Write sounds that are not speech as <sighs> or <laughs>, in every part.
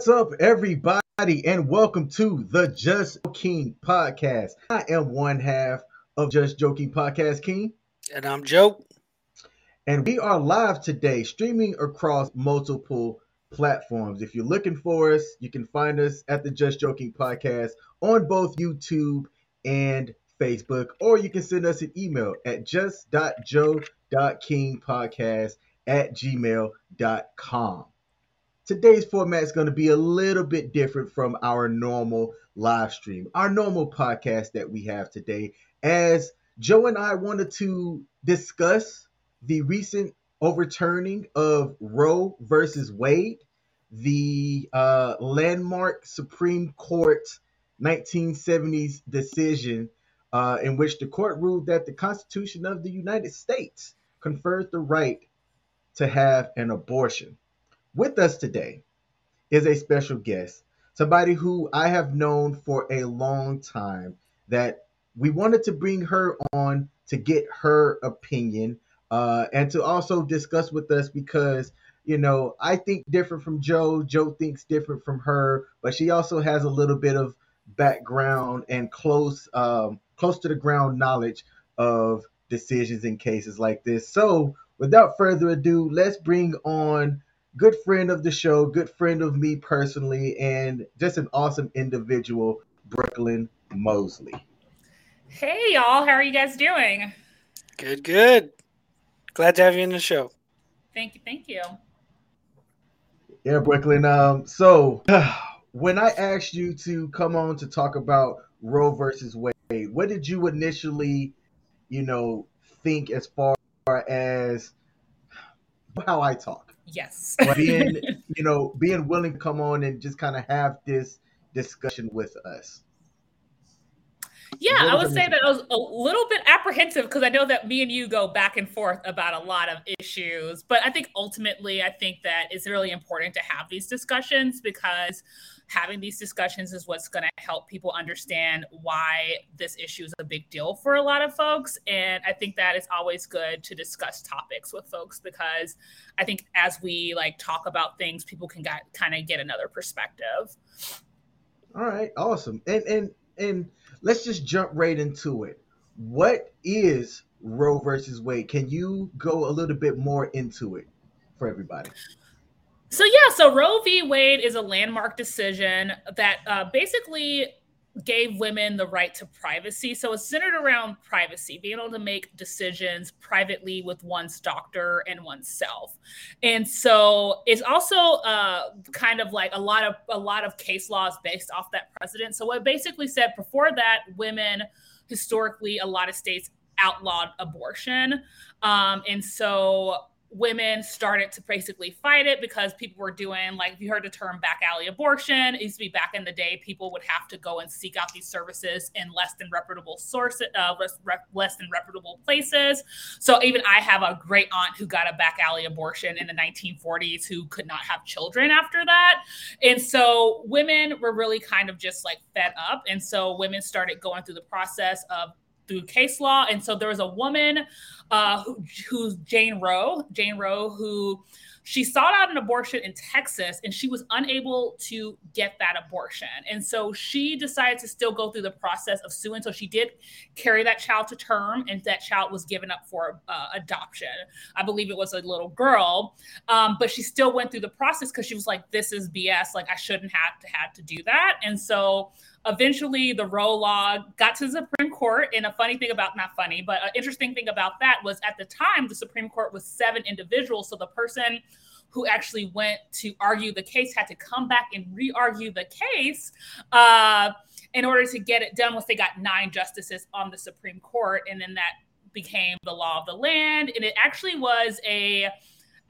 What's up, everybody, and welcome to the Just Joking podcast. I am one half of Just Joking Podcast King, And I'm Joe. and we are live today, streaming across multiple platforms. If you're looking for us, you can find us at the Just Joking Podcast on both YouTube and Facebook, or you can send us an email at just.joe.kingpodcast at gmail.com. Today's format is going to be a little bit different from our normal live stream, our normal podcast that we have today, as Joe and I wanted to discuss the recent overturning of Roe versus Wade, the uh, landmark Supreme Court 1970s decision uh, in which the court ruled that the Constitution of the United States conferred the right to have an abortion. With us today is a special guest, somebody who I have known for a long time, that we wanted to bring her on to get her opinion uh, and to also discuss with us because you know I think different from Joe. Joe thinks different from her, but she also has a little bit of background and close um, close to the ground knowledge of decisions in cases like this. So without further ado, let's bring on good friend of the show, good friend of me personally, and just an awesome individual, Brooklyn Mosley. Hey y'all, how are you guys doing? Good, good. Glad to have you in the show. Thank you, thank you. Yeah, Brooklyn. Um, so <sighs> when I asked you to come on to talk about Roe versus Wade, what did you initially, you know, think as far as how I talk? Yes. <laughs> being, you know, being willing to come on and just kind of have this discussion with us. yeah, I would say that I was a little bit apprehensive because I know that me and you go back and forth about a lot of issues. But I think ultimately, I think that it's really important to have these discussions because having these discussions is what's going to help people understand why this issue is a big deal for a lot of folks. And I think that it's always good to discuss topics with folks because I think as we like talk about things, people can kind of get another perspective. All right, awesome. And and and let's just jump right into it. What is Roe versus Wade? Can you go a little bit more into it for everybody? So yeah, so Roe v. Wade is a landmark decision that uh, basically gave women the right to privacy. So it's centered around privacy, being able to make decisions privately with one's doctor and oneself. And so it's also uh, kind of like a lot of a lot of case laws based off that precedent. So what basically said before that, women historically a lot of states outlawed abortion, um, and so women started to basically fight it because people were doing like if you heard the term back alley abortion it used to be back in the day people would have to go and seek out these services in less than reputable sources uh, less, less than reputable places. So even i have a great aunt who got a back alley abortion in the 1940s who could not have children after that. And so women were really kind of just like fed up. And so women started going through the process of through case law. And so there was a woman uh, who, who's Jane Roe, Jane Roe, who she sought out an abortion in Texas and she was unable to get that abortion. And so she decided to still go through the process of suing. So she did carry that child to term and that child was given up for uh, adoption. I believe it was a little girl, um, but she still went through the process because she was like, this is BS. Like I shouldn't have to have to do that. And so eventually the Roe law got to the Supreme Court. And a funny thing about, not funny, but an interesting thing about that was at the time, the Supreme Court was seven individuals. So the person who actually went to argue the case had to come back and re-argue the case uh, in order to get it done once they got nine justices on the Supreme Court. And then that became the law of the land. And it actually was a,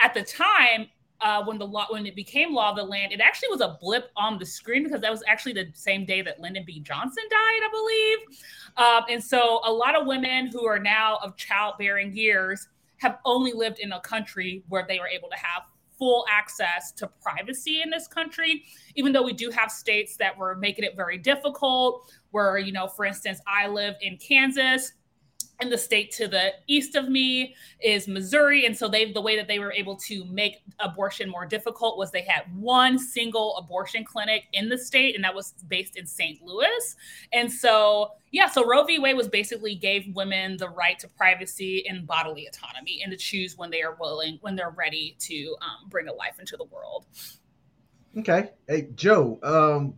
at the time, uh, when the law when it became law of the land, it actually was a blip on the screen because that was actually the same day that Lyndon B. Johnson died, I believe. Um, and so a lot of women who are now of childbearing years have only lived in a country where they were able to have full access to privacy in this country, even though we do have states that were making it very difficult. Where, you know, for instance, I live in Kansas and the state to the east of me is Missouri. And so they the way that they were able to make abortion more difficult was they had one single abortion clinic in the state, and that was based in St. Louis. And so yeah, so Roe v. Wade was basically gave women the right to privacy and bodily autonomy and to choose when they are willing, when they're ready to um, bring a life into the world. Okay. Hey, Joe, um,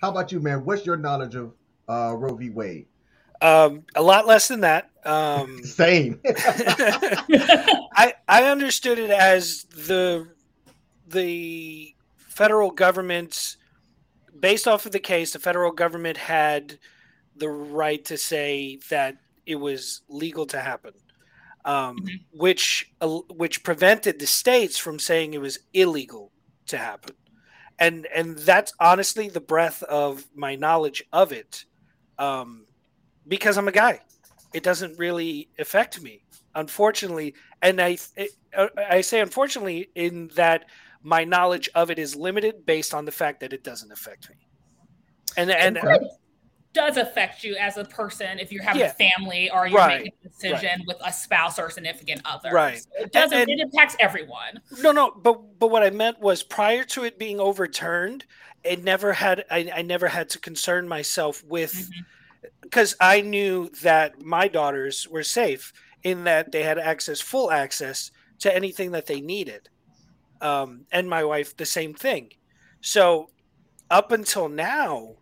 how about you, man? What's your knowledge of uh, Roe v. Wade? Um, a lot less than that. Um, <laughs> Same. <laughs> <laughs> I I understood it as the the federal government, based off of the case, the federal government had the right to say that it was legal to happen, um, mm-hmm. which uh, which prevented the states from saying it was illegal to happen, and and that's honestly the breadth of my knowledge of it. Um, because I'm a guy. It doesn't really affect me, unfortunately. And I it, uh, I say unfortunately in that my knowledge of it is limited based on the fact that it doesn't affect me. And and it does affect you as a person if you're having yeah. a family or you're right. making a decision right. with a spouse or significant other. Right. So it doesn't. And, and, it impacts everyone. No, no. But but what I meant was prior to it being overturned, it never had. I, I never had to concern myself with. Mm-hmm because I knew that my daughters were safe in that they had access, full access to anything that they needed. Um, and my wife, the same thing. So up until now,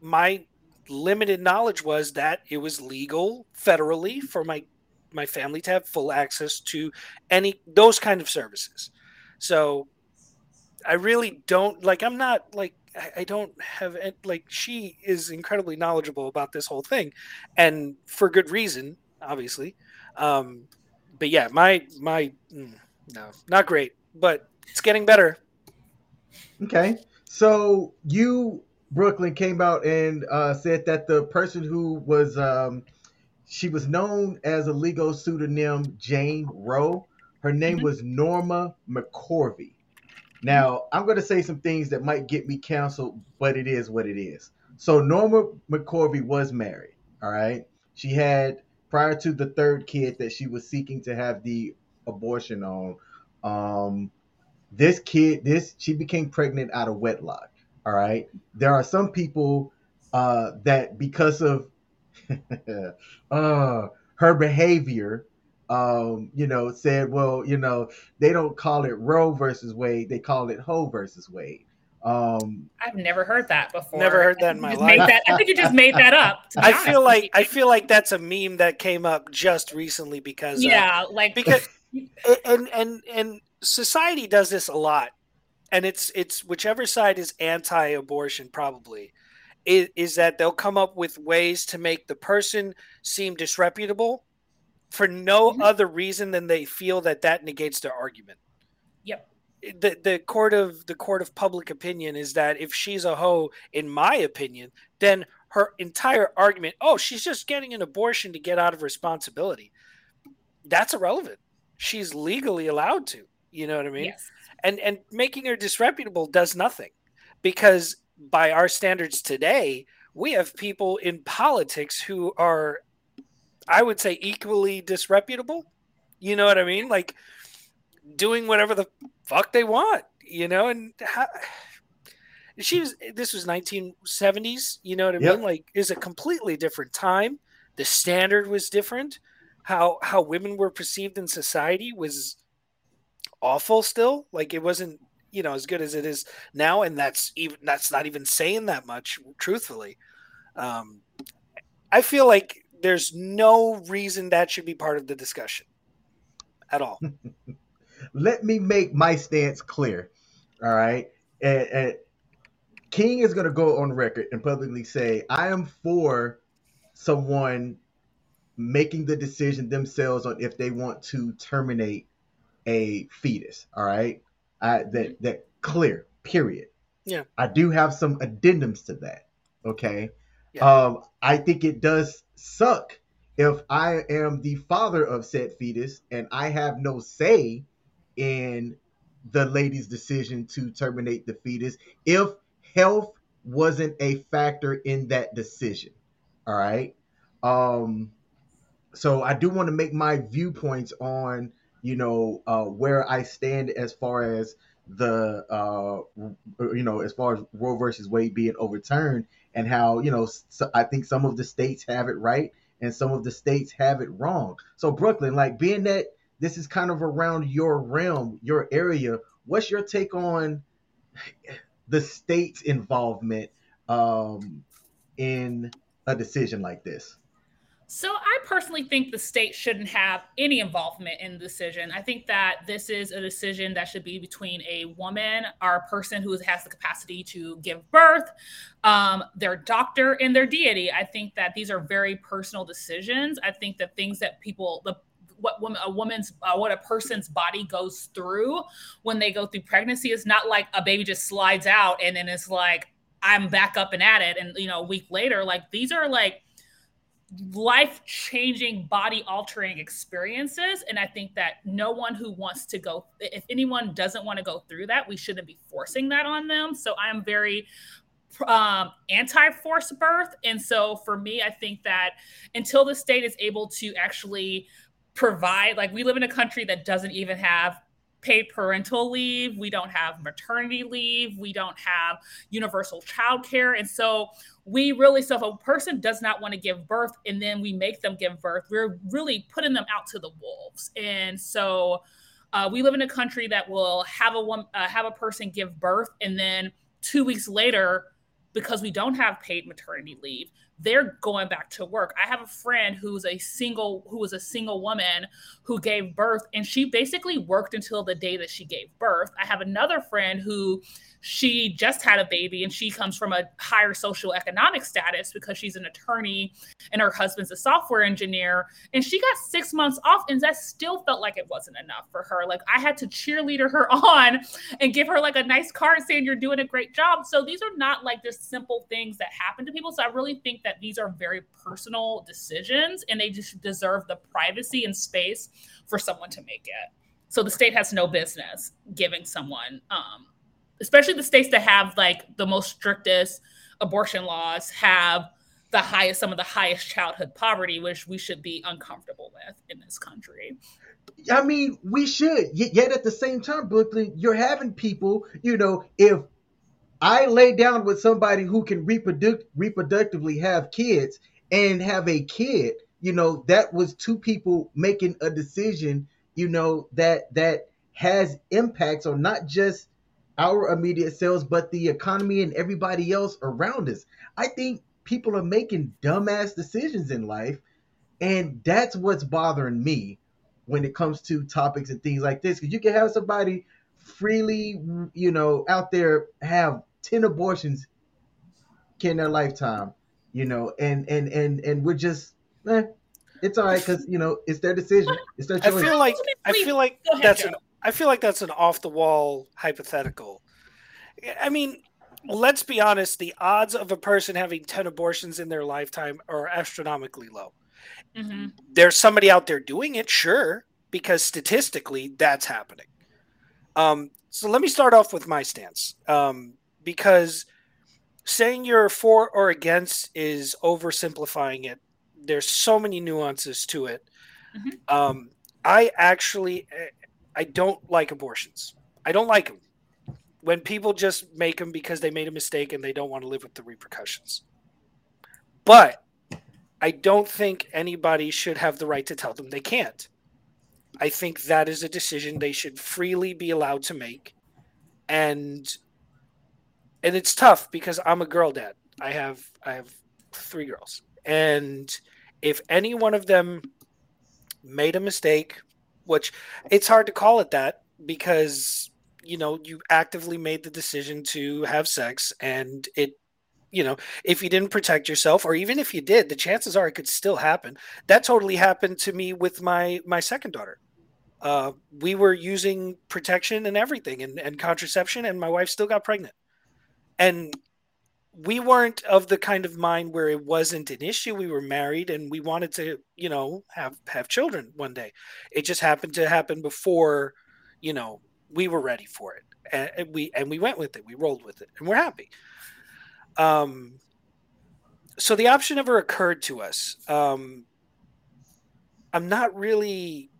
my limited knowledge was that it was legal federally for my my family to have full access to any those kind of services. So I really don't like I'm not like I, I don't have like she is incredibly knowledgeable about this whole thing, and for good reason, obviously. Um, but yeah, my my mm, no, not great, but it's getting better. Okay, so you Brooklyn came out and uh, said that the person who was um, she was known as a legal pseudonym Jane Roe. Her name mm-hmm. was Norma McCorvey. Now, I'm going to say some things that might get me canceled, but it is what it is. So, Norma McCorvey was married. All right. She had, prior to the third kid that she was seeking to have the abortion on, um, this kid, this, she became pregnant out of wedlock. All right. There are some people uh, that, because of <laughs> uh, her behavior, um, you know, said, well, you know, they don't call it Roe versus Wade, they call it Ho versus Wade. Um, I've never heard that before. Never heard that in my life. That, I think you just made that up. I feel like I feel like that's a meme that came up just recently because uh, yeah, uh, like because and and and society does this a lot, and it's it's whichever side is anti-abortion probably is, is that they'll come up with ways to make the person seem disreputable for no mm-hmm. other reason than they feel that that negates their argument. Yep. The the court of the court of public opinion is that if she's a hoe, in my opinion, then her entire argument, oh, she's just getting an abortion to get out of responsibility. That's irrelevant. She's legally allowed to. You know what I mean? Yes. And and making her disreputable does nothing because by our standards today, we have people in politics who are I would say equally disreputable. You know what I mean? Like doing whatever the fuck they want, you know, and how, she was this was 1970s, you know what I yep. mean? Like is a completely different time. The standard was different. How how women were perceived in society was awful still. Like it wasn't, you know, as good as it is now and that's even that's not even saying that much truthfully. Um I feel like there's no reason that should be part of the discussion at all. <laughs> Let me make my stance clear. All right. And, and King is going to go on record and publicly say, I am for someone making the decision themselves on if they want to terminate a fetus. All right. I, that, that clear, period. Yeah. I do have some addendums to that. Okay. Yeah. Um, I think it does suck if I am the father of said fetus and I have no say in the lady's decision to terminate the fetus if health wasn't a factor in that decision. All right. Um so I do want to make my viewpoints on you know uh, where I stand as far as the uh, you know as far as Roe versus Wade being overturned and how you know so I think some of the states have it right and some of the states have it wrong. So Brooklyn, like being that this is kind of around your realm, your area, what's your take on <sighs> the state's involvement um, in a decision like this? So I personally think the state shouldn't have any involvement in the decision. I think that this is a decision that should be between a woman or a person who has the capacity to give birth, um, their doctor, and their deity. I think that these are very personal decisions. I think that things that people, the what woman, a woman's uh, what a person's body goes through when they go through pregnancy is not like a baby just slides out and then it's like I'm back up and at it and you know a week later like these are like life changing body altering experiences. And i think that no one who wants to go if anyone doesn't want to go through that we shouldn't be forcing that on them. So i am very um, anti forced birth. And so for me i think that until the state is able to actually provide like we live in a country that doesn't even have paid parental leave we don't have maternity leave we don't have universal child care and so we really so if a person does not want to give birth and then we make them give birth we're really putting them out to the wolves. And so uh, we live in a country that will have a uh, have a person give birth and then two weeks later because we don't have paid maternity leave they're going back to work. I have a friend who's a single who was a single woman who gave birth and she basically worked until the day that she gave birth. I have another friend who she just had a baby and she comes from a higher social economic status because she's an attorney and her husband's a software engineer. And she got six months off and that still felt like it wasn't enough for her. Like i had to cheerleader her <laughs> on and give her like a nice card saying you're doing a great job. So these are not like just simple things that happen to people. So i really think that these are very personal decisions and they just deserve the privacy and space for someone to make it. So the state has no business giving someone um, especially the states that have like the most strictest abortion laws have the highest some of the highest childhood poverty which we should be uncomfortable with in this country. I mean we should. Yet at the same time brooklyn you're having people you know if i lay down with somebody who can reproduce reproductively have kids and have a kid you know that was two people making a decision you know that that has impacts on not just our immediate selves, but the economy and everybody else around us. I think people are making dumbass decisions in life, and that's what's bothering me when it comes to topics and things like this. Because you can have somebody freely, you know, out there have ten abortions in their lifetime, you know, and and and and we're just, eh, it's all right because you know it's their decision, it's their choice. I feel like I feel like that's an I feel like that's an off the wall hypothetical. I mean, let's be honest, the odds of a person having 10 abortions in their lifetime are astronomically low. Mm-hmm. There's somebody out there doing it, sure, because statistically that's happening. Um, so let me start off with my stance. Um, because saying you're for or against is oversimplifying it. There's so many nuances to it. Mm-hmm. Um, I actually I don't like abortions. I don't like them. When people just make them because they made a mistake and they don't want to live with the repercussions. But I don't think anybody should have the right to tell them they can't. I think that is a decision they should freely be allowed to make. And and it's tough because I'm a girl dad. I have I have three girls. And if any one of them made a mistake which it's hard to call it that because you know you actively made the decision to have sex and it you know if you didn't protect yourself or even if you did the chances are it could still happen. That totally happened to me with my my second daughter. Uh, we were using protection and everything and, and contraception and my wife still got pregnant. And we weren't of the kind of mind where it wasn't an issue. We were married and we wanted to, you know, have have children one day. It just happened to happen before, you know, we were ready for it. And we and we went with it. We rolled with it, and we're happy. Um, so the option never occurred to us. Um, I'm not really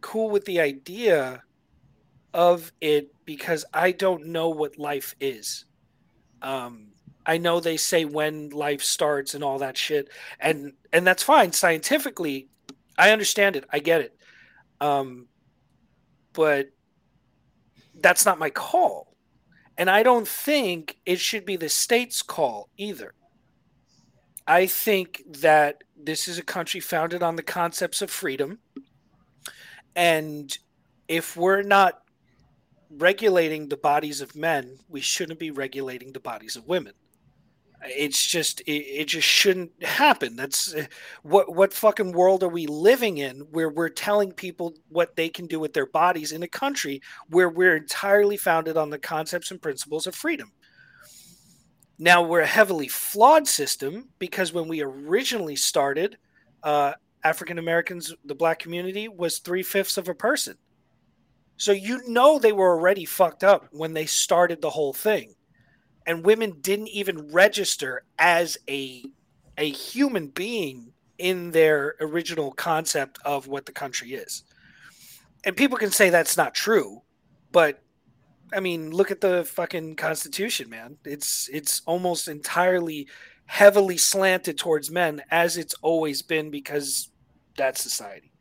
cool with the idea of it because I don't know what life is. Um, I know they say when life starts and all that shit, and and that's fine scientifically. I understand it. I get it. Um, but that's not my call. And I don't think it should be the state's call either. I think that this is a country founded on the concepts of freedom. And if we're not regulating the bodies of men, we shouldn't be regulating the bodies of women. It's just it, it just shouldn't happen. That's what what fucking world are we living in where we're telling people what they can do with their bodies in a country where we're entirely founded on the concepts and principles of freedom. Now we're a heavily flawed system because when we originally started, uh, African Americans, the black community was three fifths of a person. So you know they were already fucked up when they started the whole thing and women didn't even register as a a human being in their original concept of what the country is. And people can say that's not true, but I mean, look at the fucking constitution, man. It's it's almost entirely heavily slanted towards men as it's always been because that's society.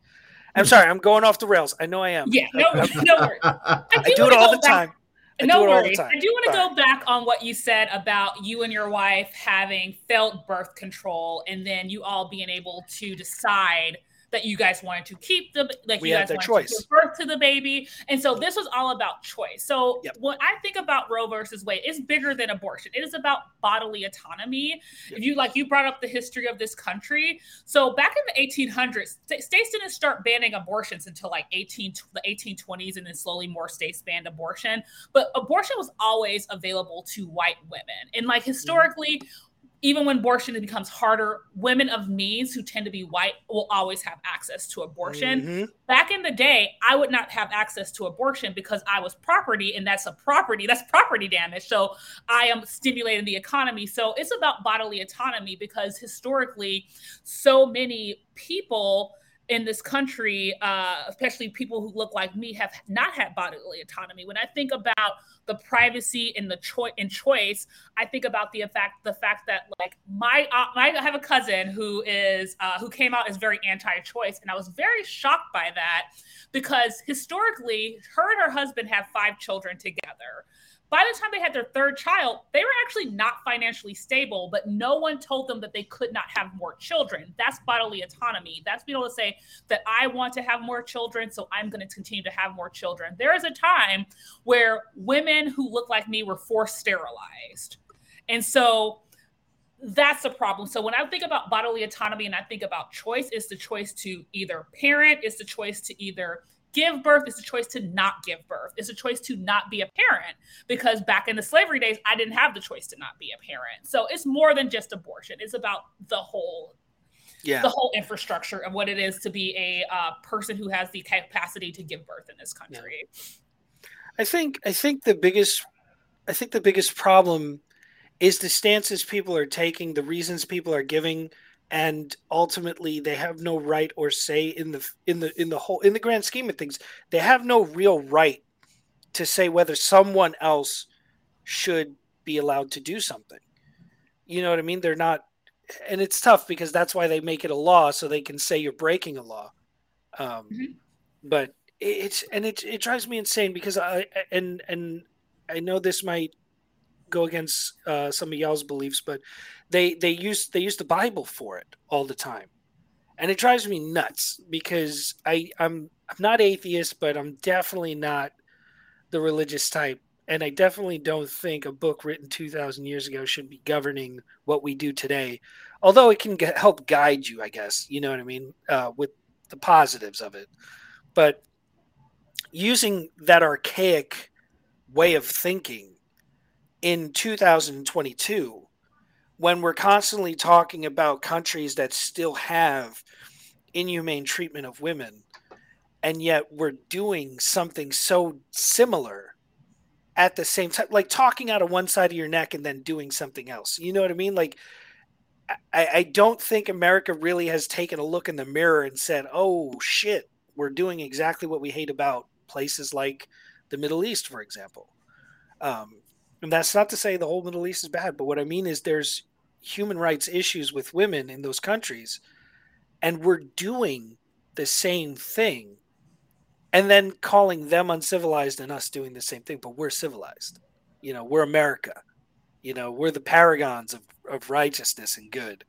I'm sorry, I'm going off the rails. I know I am. Yeah, no, no worries. <laughs> I, I do it all the time. I no worries. I do want to go back on what you said about you and your wife having felt birth control and then you all being able to decide that you guys wanted to keep the like we you guys wanted choice. to give birth to the baby. And so this was all about choice. So yep. when I think about Roe versus Wade, it's bigger than abortion. It is about bodily autonomy. Yep. If you like you brought up the history of this country. So back in the 1800s, states didn't start banning abortions until like 18 the 1820s and then slowly more states banned abortion. But abortion was always available to white women. And like mm-hmm. historically, mm-hmm even when abortion becomes harder, women of means who tend to be white will always have access to abortion. Mm-hmm. Back in the day, I would not have access to abortion because I was property, and that's a property, that's property damage. So I am stimulating the economy. So it's about bodily autonomy because historically, so many people in this country, uh, especially people who look like me, have not had bodily autonomy. When I think about the privacy and the choice and choice, I think about the fact the fact that like my, uh, my I have a cousin who is uh, who came out as very anti-choice, and I was very shocked by that because historically, her and her husband have five children together by the time they had their third child, they were actually not financially stable, but no one told them that they could not have more children. That's bodily autonomy. That's being able to say that I want to have more children, so I'm going to continue to have more children. There is a time where women who look like me were forced sterilized. And so that's a problem. So when I think about bodily autonomy and I think about choice, it's the choice to either parent, it's the choice to either give birth is a choice to not give birth. It's a choice to not be a parent because back in the slavery days, I didn't have the choice to not be a parent. So it's more than just abortion. It's about the whole yeah. the whole infrastructure of what it is to be a uh, person who has the capacity to give birth in this country. Yeah. I think I think the biggest I think the biggest problem is the stances people are taking, the reasons people are giving and ultimately they have no right or say in the in the in the whole in the grand scheme of things they have no real right to say whether someone else should be allowed to do something. You know what i mean? They're not and it's tough because that's why they make it a law so they can say you're breaking a law. Um, mm-hmm. but it's and it, it drives me insane because i and and i know this might go against uh, some of y'all's beliefs but they they use they use the Bible for it all the time, and it drives me nuts because I I'm I'm not atheist, but I'm definitely not the religious type, and I definitely don't think a book written two thousand years ago should be governing what we do today. Although it can help guide you, I guess. You know what I mean? Uh, with the positives of it, but using that archaic way of thinking in 2022 when we're constantly talking about countries that still have inhumane treatment of women and yet we're doing something so similar at the same time like talking out of one side of your neck and then doing something else you know what i mean like I, I don't think America really has taken a look in the mirror and said, "Oh shit, we're doing exactly what we hate about places like the Middle East, for example." Um, and that's not to say the whole Middle East is bad, but what I mean is there's human rights issues with women in those countries, and we're doing the same thing, and then calling them uncivilized and us doing the same thing, but we're civilized. You know, we're America. You know, we're the paragons of, of righteousness and good.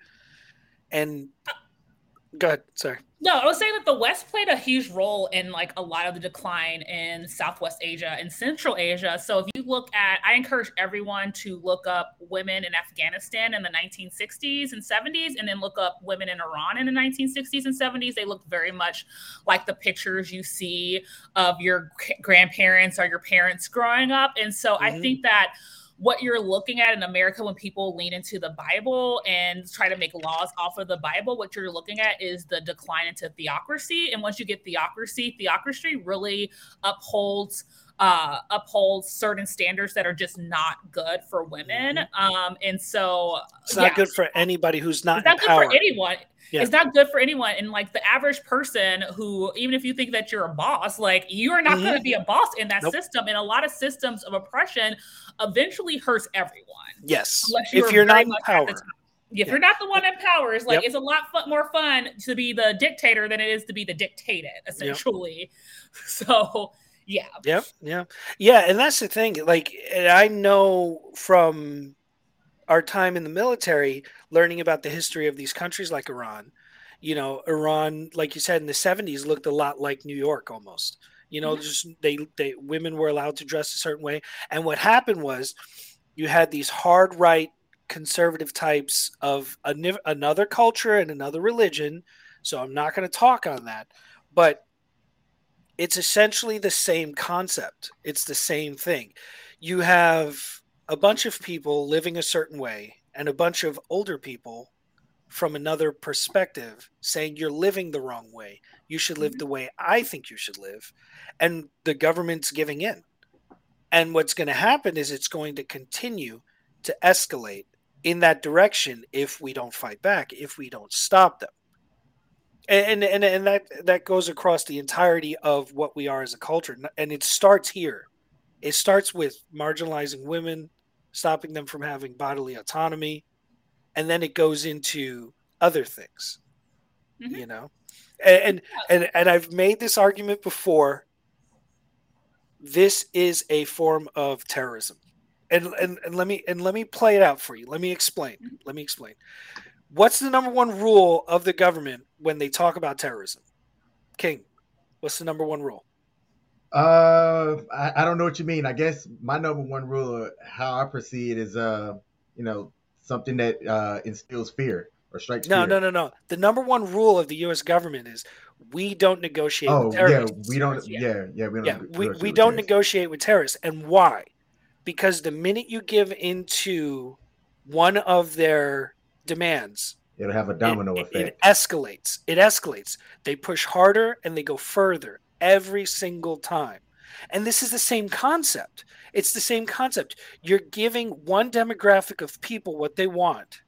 And go ahead. Sorry. No, I was saying that the West played a huge role in like a lot of the decline in Southwest Asia and Central Asia. So if you look at, I encourage everyone to look up women in Afghanistan in the 1960s and 70s, and then look up women in Iran in the 1960s and 70s. They look very much like the pictures you see of your grandparents or your parents growing up. And so mm-hmm. I think that what you're looking at in America when people lean into the Bible and try to make laws off of the Bible, what you're looking at is the decline into theocracy. And once you get theocracy, theocracy really upholds uh, upholds certain standards that are just not good for women. Mm-hmm. Um, and so it's not yeah. good for anybody who's not. It's not good for anyone. Yeah. It's not good for anyone. And like the average person who, even if you think that you're a boss, like you are not mm-hmm. going to be a boss in that nope. system. And a lot of systems of oppression eventually hurts everyone. Yes. You if you're not in power. If yeah. you're not the one in power, it's like yep. it's a lot more fun to be the dictator than it is to be the dictated, essentially. Yep. <laughs> So yeah. Yep. Yeah. Yeah. And that's the thing. Like, I know from our time in the military, learning about the history of these countries like Iran. You know, Iran, like you said, in the '70s, looked a lot like New York almost. You know, mm-hmm. just they they women were allowed to dress a certain way, and what happened was, you had these hard right conservative types of another culture and another religion. So I'm not going to talk on that, but it's essentially the same concept. It's the same thing. You have a bunch of people living a certain way and a bunch of older people from another perspective saying you're living the wrong way. You should live mm-hmm. the way I think you should live. And the government's giving in. And what's going to happen is it's going to continue to escalate in that direction if we don't fight back, if we don't stop them. And, and and that that goes across the entirety of what we are as a culture and it starts here it starts with marginalizing women stopping them from having bodily autonomy, and then it goes into other things. Mm-hmm. You know, and, and and and I've made this argument before. This is a form of terrorism. And, and, and let me and let me play it out for you. Let me explain. Mm-hmm. Let me explain. What's the number one rule of the government when they talk about terrorism? King, what's the number one rule? Uh, I, I don't know what you mean. I guess my number one rule, of how I proceed is, uh, you know, something that uh instills fear or strikes. No, fear. no, no, no. The number one rule of the U.S. government is we don't negotiate. Oh, with terrorists. yeah, we don't. Yeah, yeah, we don't. Yeah, we, we don't negotiate with terrorists, and why? Because the minute you give into one of their demands, it'll have a domino it, effect. It, it escalates. It escalates. They push harder and they go further every single time. And this is the same concept. It's the same concept. You're giving one demographic of people what they want.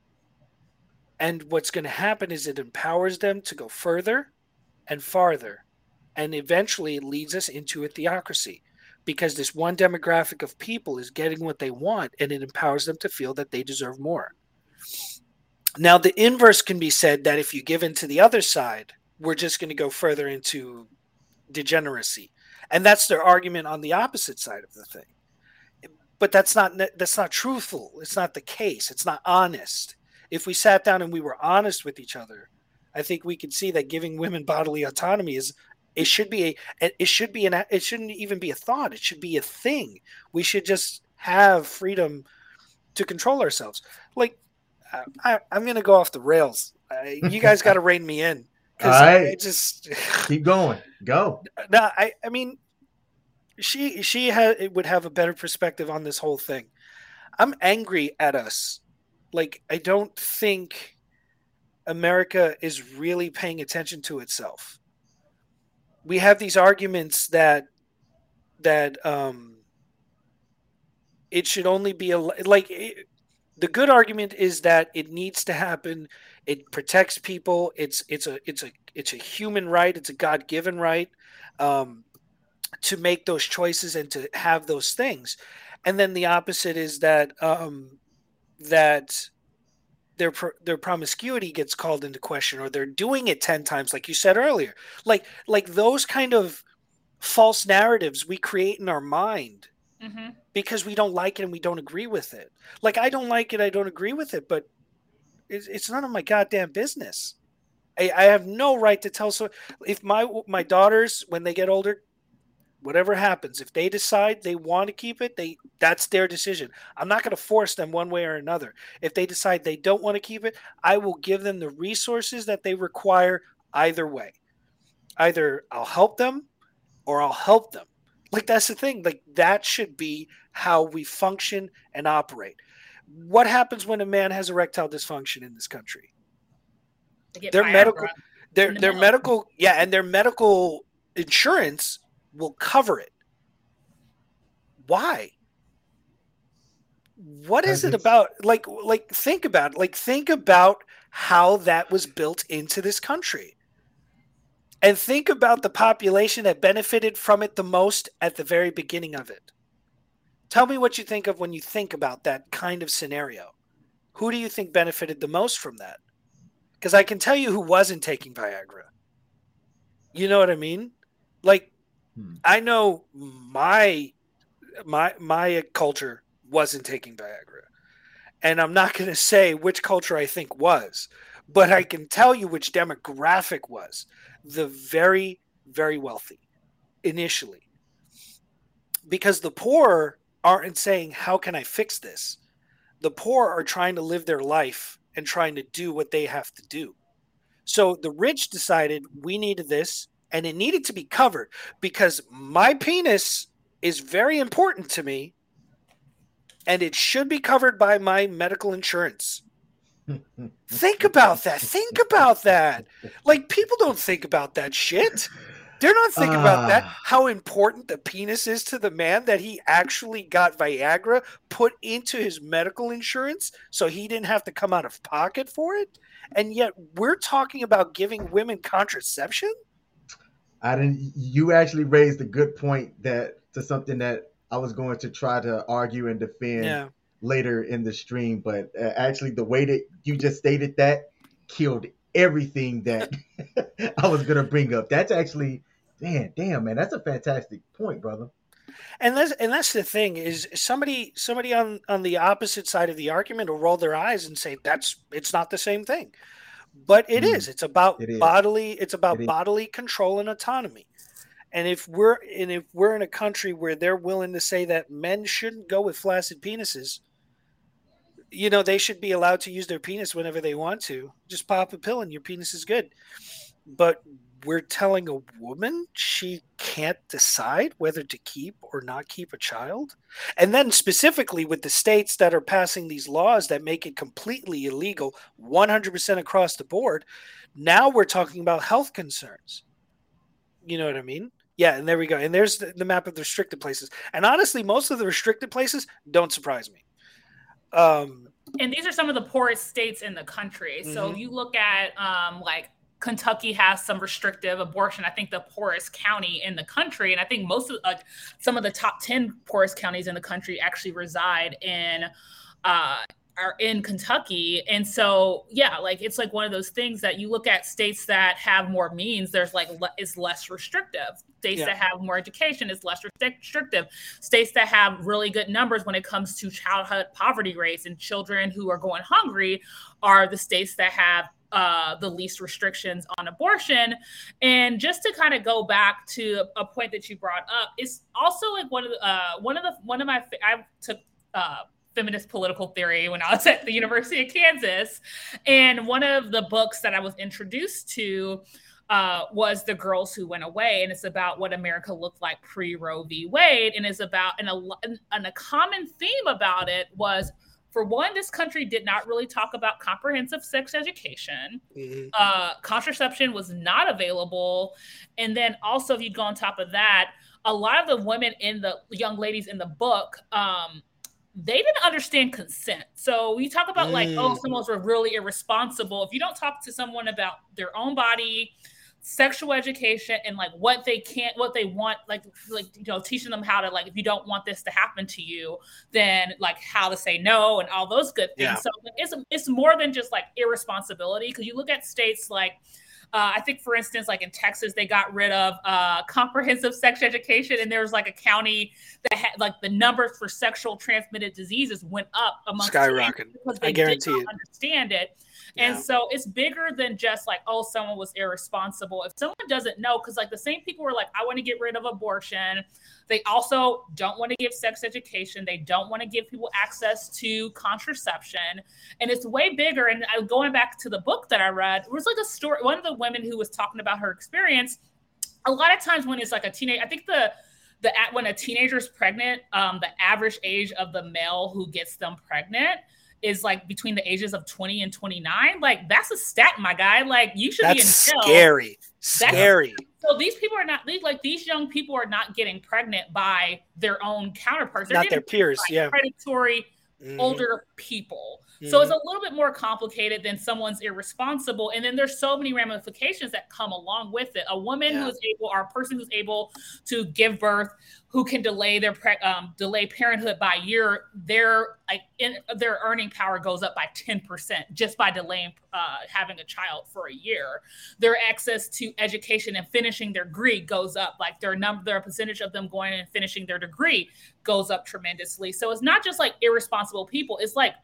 And what's going to happen is it empowers them to go further and farther. And eventually it leads us into a theocracy because this one demographic of people is getting what they want and it empowers them to feel that they deserve more. Now, the inverse can be said that if you give in to the other side, we're just going to go further into degeneracy. And that's their argument on the opposite side of the thing. But that's not that's not truthful. It's not the case. It's not honest. If we sat down and we were honest with each other i think we could see that giving women bodily autonomy is it should be a it should be an it shouldn't even be a thought. It should be a thing. We should just have freedom to control ourselves. Like I, am gonna go off the rails. You guys got to <laughs> rein me in because I just <laughs> keep going. Go. No, I I mean, she she had would have a better perspective on this whole thing. I'm angry at us. Like I don't think America is really paying attention to itself. We have these arguments that that um it should only be a like it, the good argument is that it needs to happen. It protects people. It's it's a it's a it's a human right. It's a God given right um, to make those choices and to have those things. And then the opposite is that um, that their their promiscuity gets called into question, or they're doing it ten times, like you said earlier. Like like those kind of false narratives we create in our mind mm-hmm. because we don't like it and we don't agree with it. Like I don't like it, I don't agree with it, but it's, it's none of my goddamn business. I, I have no right to tell so if my my daughters when they get older whatever happens if they decide they want to keep it they that's their decision. I'm not going to force them one way or another. If they decide they don't want to keep it i will give them the resources that they require either way. Either i'll help them or i'll help them. Like that's the thing. Like that should be how we function and operate what happens when a man has erectile dysfunction in this country their medical their the their medical yeah and their medical insurance will cover it. Why? What is it about like like think about it. like think about how that was built into this country. And think about the population that benefited from it the most at the very beginning of it. Tell me what you think of when you think about that kind of scenario. Who do you think benefited the most from that? Because I can tell you who wasn't taking Viagra. You know what I mean? Like Hmm. I know my my my culture wasn't taking Viagra, and I'm not going to say which culture I think was, but I can tell you which demographic was the very very wealthy initially, because the poor aren't saying how can I fix this. The poor are trying to live their life and trying to do what they have to do. So the rich decided we needed this and it needed to be covered because my penis is very important to me and it should be covered by my medical insurance. <laughs> think about that. Think about that. Like people don't think about that shit. They're not thinking uh, about that. Ah. How important the penis is to the man that he actually got Viagra put into his medical insurance so he didn't have to come out of pocket for it. And yet we're talking about giving women contraception? I didn't. You actually raised a good point that to something that I was going to try to argue and defend yeah. later in the stream, but uh, actually the way that you just stated that killed everything that <laughs> I was gonna bring up. That's actually, man, damn, man, that's a fantastic point, brother. And that's and that's the thing is somebody somebody on on the opposite side of the argument will roll their eyes and say that's it's not the same thing but it mm. is. It's about it bodily. It's about it bodily control and autonomy. And if we're and if we're in a country where they're willing to say that men shouldn't go with flaccid penises, you know, they should be allowed to use their penis whenever they want to. Just pop a pill and your penis is good. But we're telling a woman she can't decide whether to keep or not keep a child. And then, specifically, with the states that are passing these laws that make it completely illegal 100% across the board, now we're talking about health concerns. You know what I mean? Yeah, and there we go. And there's the, the map of the restricted places. And honestly, most of the restricted places don't surprise me. Um, and these are some of the poorest states in the country. So mm-hmm. you look at um, like Kentucky has some restrictive abortion. I think the poorest county in the country, and I think most of like some of the top ten poorest counties in the country actually reside in uh, are in Kentucky. And so, yeah, like it's like one of those things that you look at states that have more means, there's like le- is less restrictive. States yeah. that have more education is less restrictive. States that have really good numbers when it comes to childhood poverty rates and children who are going hungry are the states that have uh, the least restrictions on abortion. And just to kind of go back to a point that you brought up, it's also like one of the uh, one of the one of my I took uh, feminist political theory when I was at the University of Kansas, and one of the books that I was introduced to. Uh, was the girls who went away, and it's about what America looked like pre Roe v. Wade, and is about and a and a common theme about it was for one, this country did not really talk about comprehensive sex education. Mm-hmm. Uh, contraception was not available. And then also, if you go on top of that, a lot of the women in the young ladies in the book, um, they didn't understand consent. So we talk about like, oh, mm. someone's really irresponsible. If you don't talk to someone about their own body, sexual education and like what they can't what they want like like you know teaching them how to like if you don't want this to happen to you then like how to say no and all those good things yeah. so it's it's more than just like irresponsibility because you look at states like uh, I think, for instance, like in Texas, they got rid of uh, comprehensive <laughs> sex education, and there was like a county that had like the numbers for sexual transmitted diseases went up among skyrocketing because they I guarantee did not it. understand it. And so it's bigger than just like, oh, someone was irresponsible. If someone doesn't know, because like the same people were like, I want to get rid of abortion. They also don't want to give sex education. They don't want to give people access to contraception. And it's way bigger. And I, going back to the book that I read, it was like a story. One of the women who was talking about her experience, a lot of times when it's like a teenage, I think the, the at when a teenager is pregnant, um, the average age of the male who gets them pregnant is like between the ages of 20 and 29 like that's a stat my guy. Like you should that's be in jail. scary. Scary. So these people are not these like these young people are not getting pregnant by their own counterparts. They're not their peers yeah. predatory mm-hmm. older people Mm-hmm. So it's a little bit more complicated than someone's irresponsible. And then there's so many ramifications that come along with it. A woman yeah. who is able, or a person who's able to give birth, who can delay their pre- um, delay parenthood by a year, their like in, their earning power goes up by 10% just by delaying uh, having a child for a year. Their access to education and finishing their degree goes up. Like their number, their percentage of them going and finishing their degree goes up tremendously. So it's not just like irresponsible people. It's like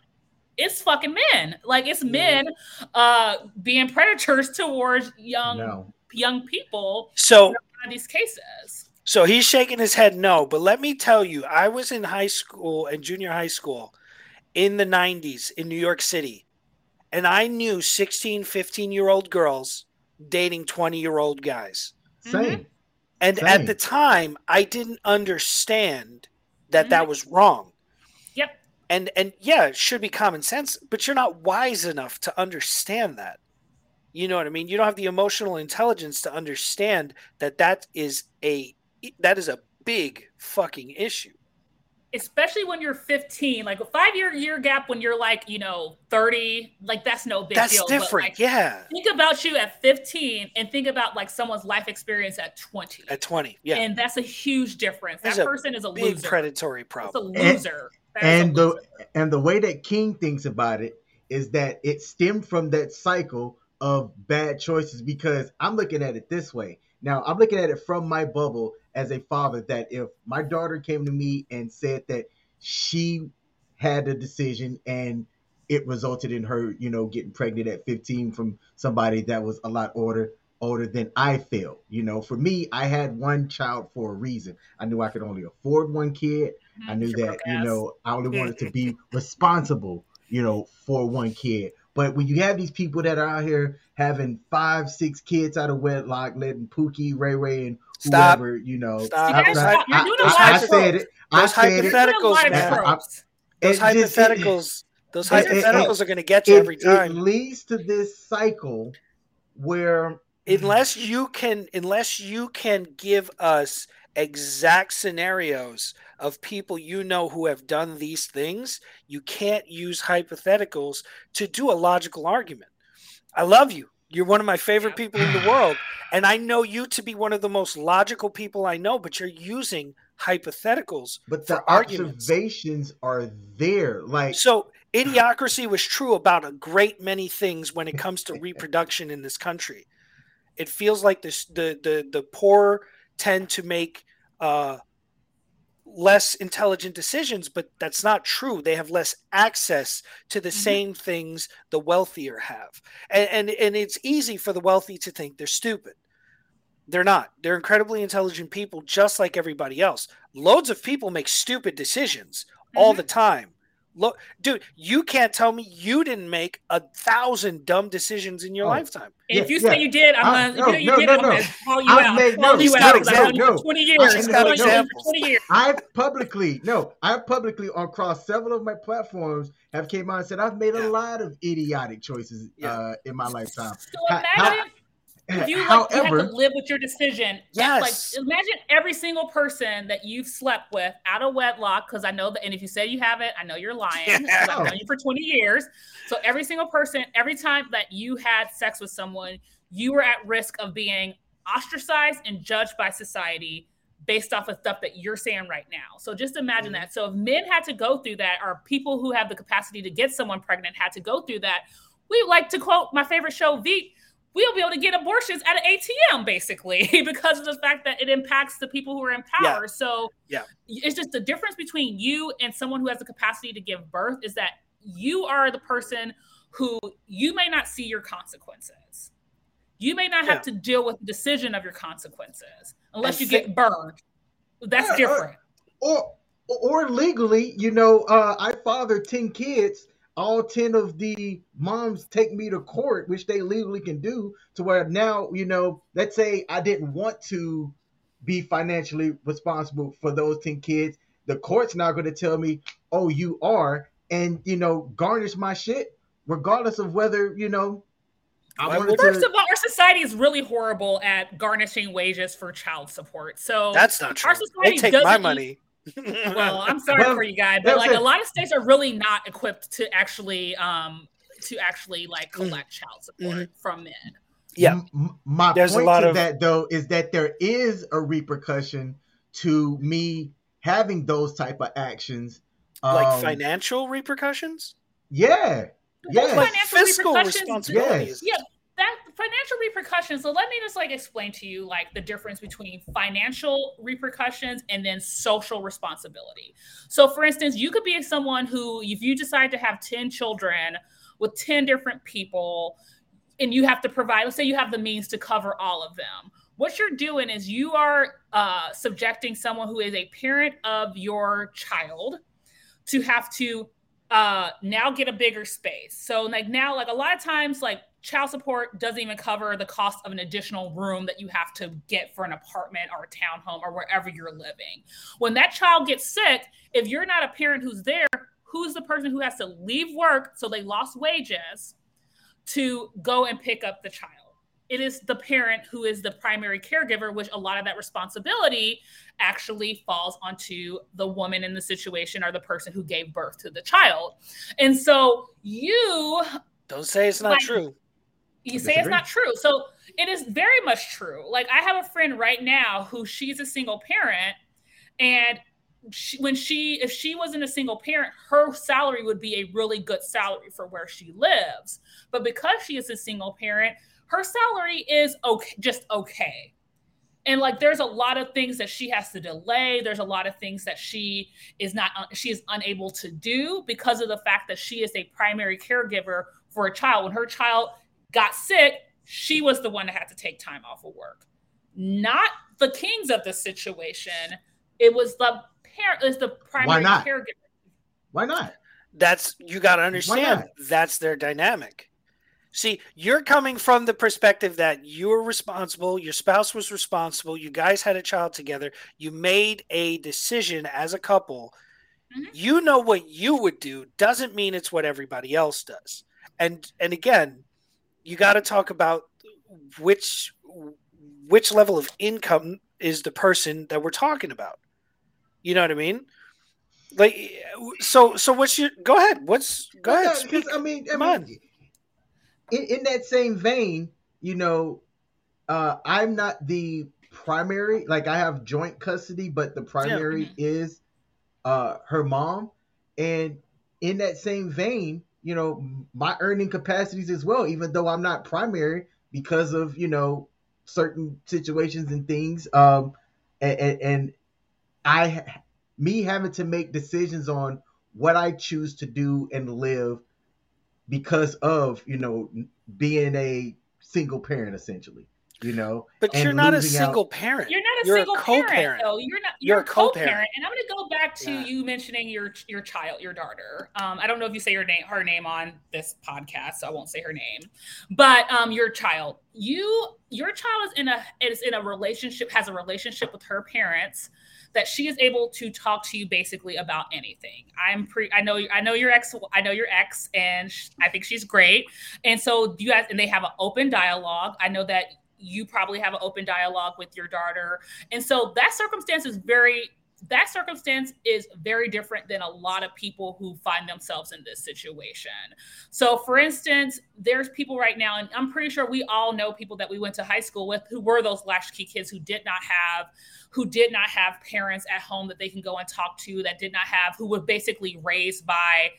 it's fucking men. Like it's men uh being predators towards young no. young people. So in these cases. So he's shaking his head no, but let me tell you, I was in high school and junior high school in the 90s in New York City. And I knew 16, 15 year old girls dating 20 year old guys. Same. Mm-hmm. And Same. at the time, I didn't understand that mm-hmm. that was wrong and and yeah it should be common sense but you're not wise enough to understand that. You know what i mean? You don't have the emotional intelligence to understand that that is a that is a big fucking issue. Especially when you're 15 like a five year year gap when you're like you know 30 like that's no big that's deal different but, like, yeah. think about you at 15 and think about like someone's life experience at 20 at 20 yeah. And that's a huge difference. That person is a big loser. predatory problem it's a loser and- and the and the way that King thinks about it is that it stemmed from that cycle of bad choices because I'm looking at it this way. Now, I'm looking at it from my bubble as a father that if my daughter came to me and said that she had a decision and it resulted in her, you know, getting pregnant at 15 from somebody that was a lot older, older than I feel. You know, for me, I had one child for a reason. I knew I could only afford one kid. I mm-hmm. knew that, you know, I only wanted to be responsible, you know, for one kid. But when you have these people that are out here having five, six kids out of wedlock, letting Pookie, Ray Ray, and whoever, Stop. you know, Stop. I, I, I, I said it. I said it. Those hypotheticals, those hypotheticals are going to get you it, every time. It leads to this cycle where unless you can unless you can give us exact scenarios of people you know who have done these things you can't use hypotheticals to do a logical argument. I love you. You're one of my favorite people in the world and i know you to be one of the most logical people i know but you're using hypotheticals but the observations arguments. are there like so idiocracy was true about a great many things when it comes to <laughs> reproduction in this country. It feels like this, the the the poor tend to make uh, less intelligent decisions, but that's not true. They have less access to the mm-hmm. same things the wealthier have, and, and and it's easy for the wealthy to think they're stupid. They're not. They're incredibly intelligent people, just like everybody else. Loads of people make stupid decisions mm-hmm. all the time. Look, dude, you can't tell me you didn't make a thousand dumb decisions in your oh. lifetime. And if you say you did, I'm gonna. you no, did, no, no. call you I've out. Made, call no, you out. Example, no. Twenty years. got examples. Twenty years. I've publicly no. I've publicly on across several of my platforms have came out and said I've made a lot of idiotic choices yeah. uh, in my lifetime. So imagine. How, if you, like, However, you have to live with your decision. Yes. Like imagine every single person that you've slept with out of wedlock, because I know that, and if you say you haven't, I know you're lying. Yeah. I've known you for 20 years. So every single person, every time that you had sex with someone, you were at risk of being ostracized and judged by society based off of stuff that you're saying right now. So just imagine mm-hmm. that. So if men had to go through that, or people who have the capacity to get someone pregnant had to go through that, we like to quote my favorite show, Veep we'll be able to get abortions at an ATM basically <laughs> because of the fact that it impacts the people who are in power. Yeah. So yeah, it's just the difference between you and someone who has the capacity to give birth is that you are the person who you may not see your consequences. You may not have yeah. to deal with the decision of your consequences unless you get burned. That's yeah, different. Or, or, or legally, you know, uh, I fathered 10 kids all 10 of the moms take me to court, which they legally can do, to where now, you know, let's say I didn't want to be financially responsible for those 10 kids. The court's now going to tell me, oh, you are, and, you know, garnish my shit, regardless of whether, you know, I well, first to... of all, our society is really horrible at garnishing wages for child support. So that's not true. Our society they take my money well, I'm <laughs> sorry for you guys, but like a lot of states are really not equipped to actually um to actually like mm. collect child support mm-hmm. from men. Yeah, M- my There's point a lot to of... that though is that there is a repercussion to me having those type of actions, like um, financial repercussions. Yeah, yeah, fiscal responsibilities. Yes. Yeah, that financial repercussions. So let me just like explain to you like the difference between financial repercussions and then social responsibility. So for instance, you could be someone who if you decide to have 10 children with 10 different people and you have to provide let's say you have the means to cover all of them. What you're doing is you are uh, subjecting someone who is a parent of your child to have to uh, now get a bigger space. So like now, like a lot of times, like child support doesn't even cover the cost of an additional room that you have to get for an apartment or a townhome or wherever you're living. When that child gets sick, if you're not a parent who's there, who's the person who has to leave work so they lost wages to go and pick up the child? It is the parent who is the primary caregiver, which a lot of that responsibility actually falls onto the woman in the situation or the person who gave birth to the child. And so you don't say it's not like, true you say it's not true. So it is very much true. Like I have a friend right now who she's a single parent, and she, when she if she wasn't a single parent, her salary would be a really good salary for where she lives. But because she is a single parent, her salary is okay, just okay. And like there's a lot of things that she has to delay. There's a lot of things that she is not she is unable to do because of the fact that she is a primary caregiver for a child. When her child got sick, she was the one that had to take time off of work. Not the kings of the situation. It was the parent is the primary Why not? caregiver. Why not? That's you got to understand. That's their dynamic. See, you're coming from the perspective that you're responsible, your spouse was responsible, you guys had a child together, you made a decision as a couple. Mm-hmm. You know what you would do doesn't mean it's what everybody else does. And and again, you got to talk about which which level of income is the person that we're talking about. You know what I mean? Like, so so what's your go ahead? What's go well, ahead? Speak. I mean, Come I mean, in, in that same vein, you know, uh, I'm not the primary. Like, I have joint custody, but the primary yeah. is uh, her mom. And in that same vein, you know, my earning capacities as well, even though I'm not primary because of, you know, certain situations and things. Um, and, and I, me having to make decisions on what I choose to do and live because of, you know, being a single parent essentially you know. But you're not a single out. parent. You're not a you're single a co-parent. parent, though. You're not. You're, you're a co-parent. co-parent. And I'm going to go back to yeah. you mentioning your your child, your daughter. Um, I don't know if you say your name, her name on this podcast, so I won't say her name. But um, your child, you, your child is in a is in a relationship, has a relationship with her parents that she is able to talk to you basically about anything. I'm pre I know I know your ex I know your ex and I think she's great. And so you guys and they have an open dialogue. I know that you probably have an open dialogue with your daughter. And so that circumstance is very that circumstance is very different than a lot of people who find themselves in this situation. So, for instance, there's people right now, and I'm pretty sure we all know people that we went to high school with who were those latchkey kids who did not have, who did not have parents at home that they can go and talk to, that did not have, who were basically raised by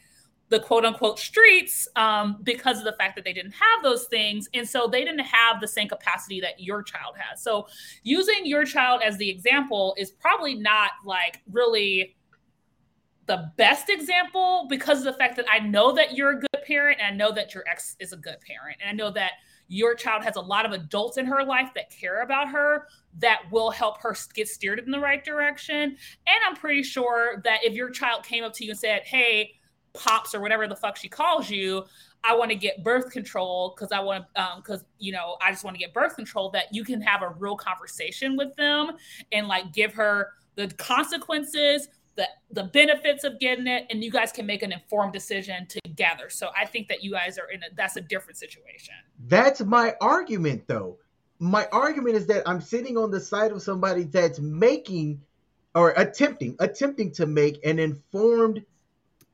the quote unquote streets um, because of the fact that they didn't have those things. And so they didn't have the same capacity that your child has. So using your child as the example is probably not like really the best example because of the fact that I know that you're a good parent and I know that your ex is a good parent. And I know that your child has a lot of adults in her life that care about her that will help her get steered in the right direction. And I'm pretty sure that if your child came up to you and said, Hey, pops or whatever the fuck she calls you i want to get birth control because i want to um because you know i just want to get birth control that you can have a real conversation with them and like give her the consequences the the benefits of getting it and you guys can make an informed decision together. So i think that you guys are in a that's a different situation. That's my argument though. My argument is that i'm sitting on the side of somebody that's making or attempting attempting to make an informed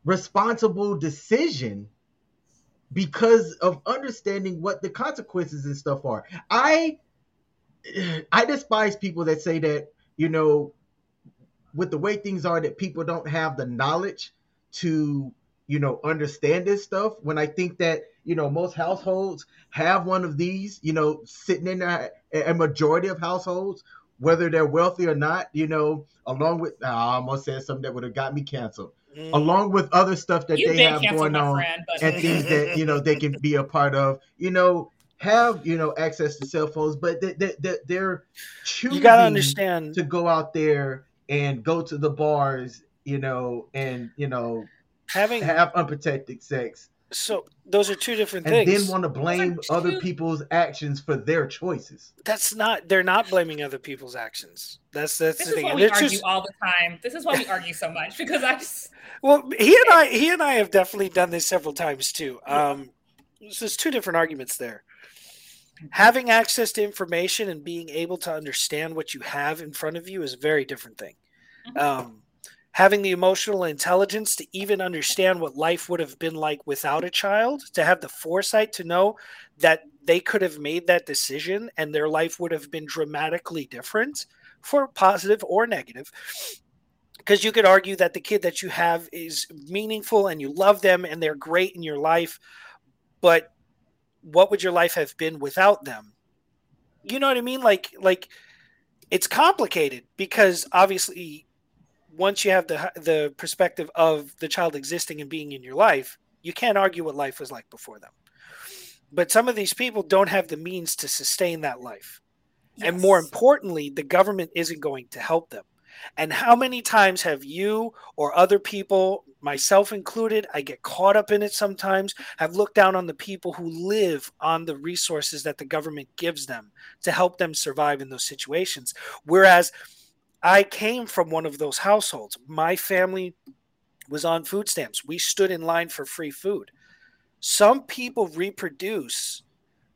responsible decision because of understanding what the consequences and stuff are. I I despise people that say that, you know, with the way things are that people don't have the knowledge to, you know, understand this stuff when I think that, you know, most households have one of these, you know, sitting in a, a majority of households whether they're wealthy or not, you know, along with I almost said something that would have got me canceled mm. along with other stuff that You've they have going on friend, but... and things that you know they can be a part of. You know, have you know access to cell phones, but they, they, they're choosing you gotta understand to go out there and go to the bars, you know, and you know having have unprotected sex. So those are two different and things. And then want to blame other people's actions for their choices. That's not. They're not blaming other people's actions. That's that's this the thing. Is why we argue just, all the time. This is why we argue so much because I just. Well, he and I, he and I have definitely done this several times too. Um, so there's two different arguments there. Having access to information and being able to understand what you have in front of you is a very different thing. Mm-hmm. Um, having the emotional intelligence to even understand what life would have been like without a child, to have the foresight to know that they could have made that decision and their life would have been dramatically different for positive or negative. Because you could argue that the kid that you have is meaningful and you love them and they're great in your life, but what would your life have been without them? You know what I mean? Like, like it's complicated because obviously once you have the the perspective of the child existing and being in your life, you can't argue what life was like before them. But some of these people don't have the means to sustain that life. Yes. And more importantly, the government isn't going to help them. And how many times have you or other people, myself included, I get caught up in it sometimes, have looked down on the people who live on the resources that the government gives them to help them survive in those situations. Whereas I came from one of those households. My family was on food stamps. We stood in line for free food. Some people reproduce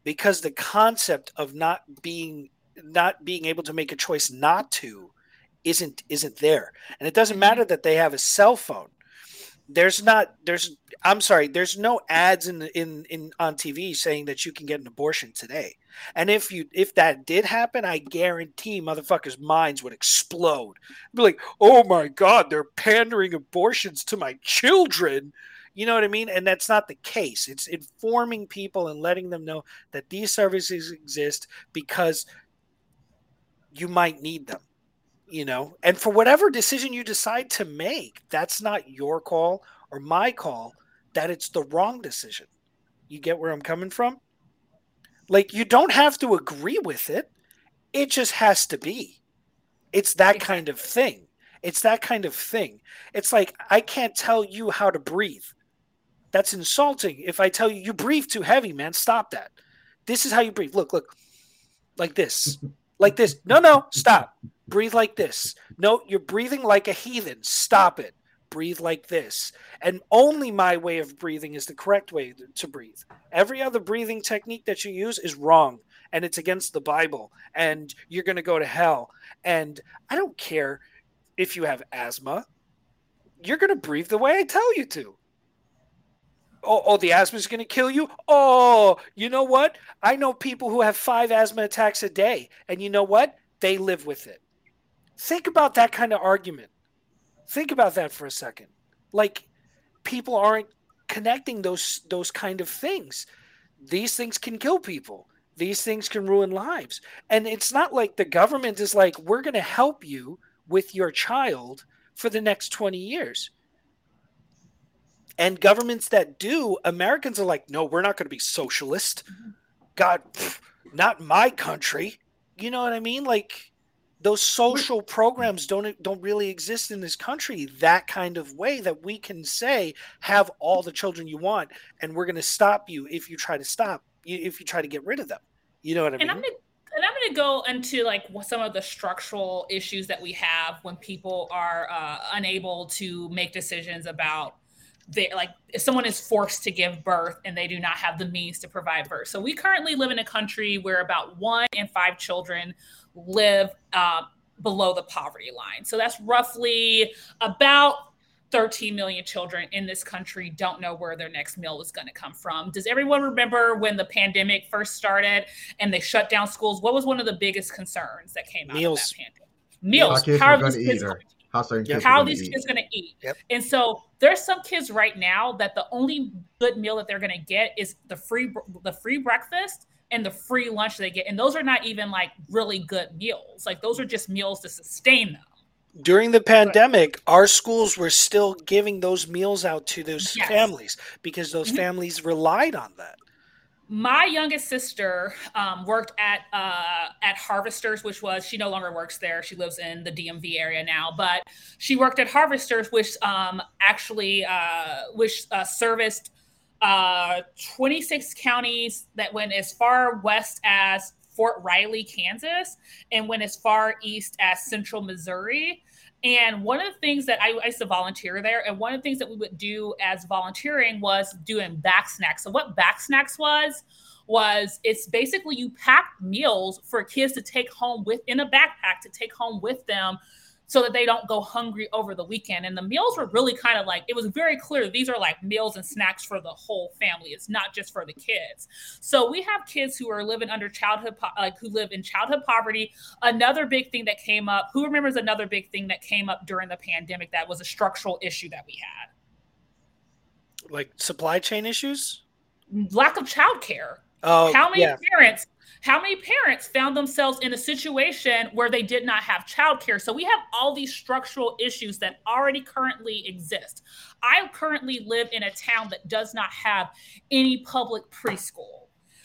because the concept of not being not being able to make a choice not to isn't isn't there. And it doesn't mm-hmm. matter that they have a cell phone there's not there's i'm sorry there's no ads in in in on tv saying that you can get an abortion today. And if you if that did happen i guarantee motherfuckers minds would explode. Be like oh my god they're pandering abortions to my children. You know what i mean? And that's not the case. It's informing people and letting them know that these services exist because you might need them you know and for whatever decision you decide to make that's not your call or my call that it's the wrong decision. You get where i'm coming from? Like you don't have to agree with it. It just has to be. It's that kind of thing. It's that kind of thing. It's like i can't tell you how to breathe. That's insulting. If i tell you you breathe too heavy man. Stop that. This is how you breathe. Look look. Like this. <laughs> Like this. No no. Stop breathe like this. No, you're breathing like a heathen. Stop it. Breathe like this. And only my way of breathing is the correct way to breathe. Every other breathing technique that you use is wrong and it's against the Bible and you're going to go to hell. And I don't care if you have asthma, you're going to breathe the way I tell you to. Oh, oh the asthma is going to kill you? Oh, you know what? I know people who have five asthma attacks a day, and you know what? They live with it. Think about that kind of argument. Think about that for a second. Like, people aren't connecting those those kind of things. These things can kill people. These things can ruin lives. And it's not like the government is like, we're going to help you with your child for the next 20 years. And governments that do, Americans are like, no, we're not going to be socialist. Mm-hmm. God, pff, not my country. You know what I mean? Like, those social programs don't don't really exist in this country that kind of way that we can say have all the children you want and we're going to stop you if you try to stop if you try to get rid of them. You know what i and mean? I'm gonna, and i'm going to go into like some of the structural issues that we have when people are uh, unable to make decisions about they like if someone is forced to give birth and they do not have the means to provide birth. So we currently live in a country where about one in five children live uh, below the poverty line. So that's roughly about 13 million children in this country don't know where their next meal is going to come from. Does everyone remember when the pandemic first started and they shut down schools? What was one of the biggest concerns that came out Meals. of that pandemic? Meals. How are these kids going to eat? How are these kids going to eat? Yep. And so there's some kids right now that the only good meal that they're going to get is the free the free breakfast and the free lunch they get. And those are not even like really good meals. Like those are just meals to sustain them. During the pandemic, our schools were still giving those meals out to those Yes. families because those Mhm. families relied on that. My youngest sister um, worked at uh, at Harvesters, which was she no longer works there. She lives in the DMV area now, but she worked at Harvesters, which um, actually uh, which uh, serviced uh, 26 counties that went as far west as Fort Riley, Kansas, and went as far east as Central Missouri. And one of the things that I, I used to volunteer there, and one of the things that we would do as volunteering was doing back snacks. So, what back snacks was, was it's basically you pack meals for kids to take home with in a backpack to take home with them so that they don't go hungry over the weekend. And the meals were really kind of like it was very clear these are like meals and snacks for the whole family. It's not just for the kids. So we have kids who are living under childhood po- like who live in childhood poverty. Another big thing that came up. Who remembers another big thing that came up during the pandemic that was a structural issue that we had? Like supply chain issues? Lack of childcare. Oh, how many yeah. parents how many parents found themselves in a situation where they did not have childcare so we have all these structural issues that already currently exist i currently live in a town that does not have any public preschool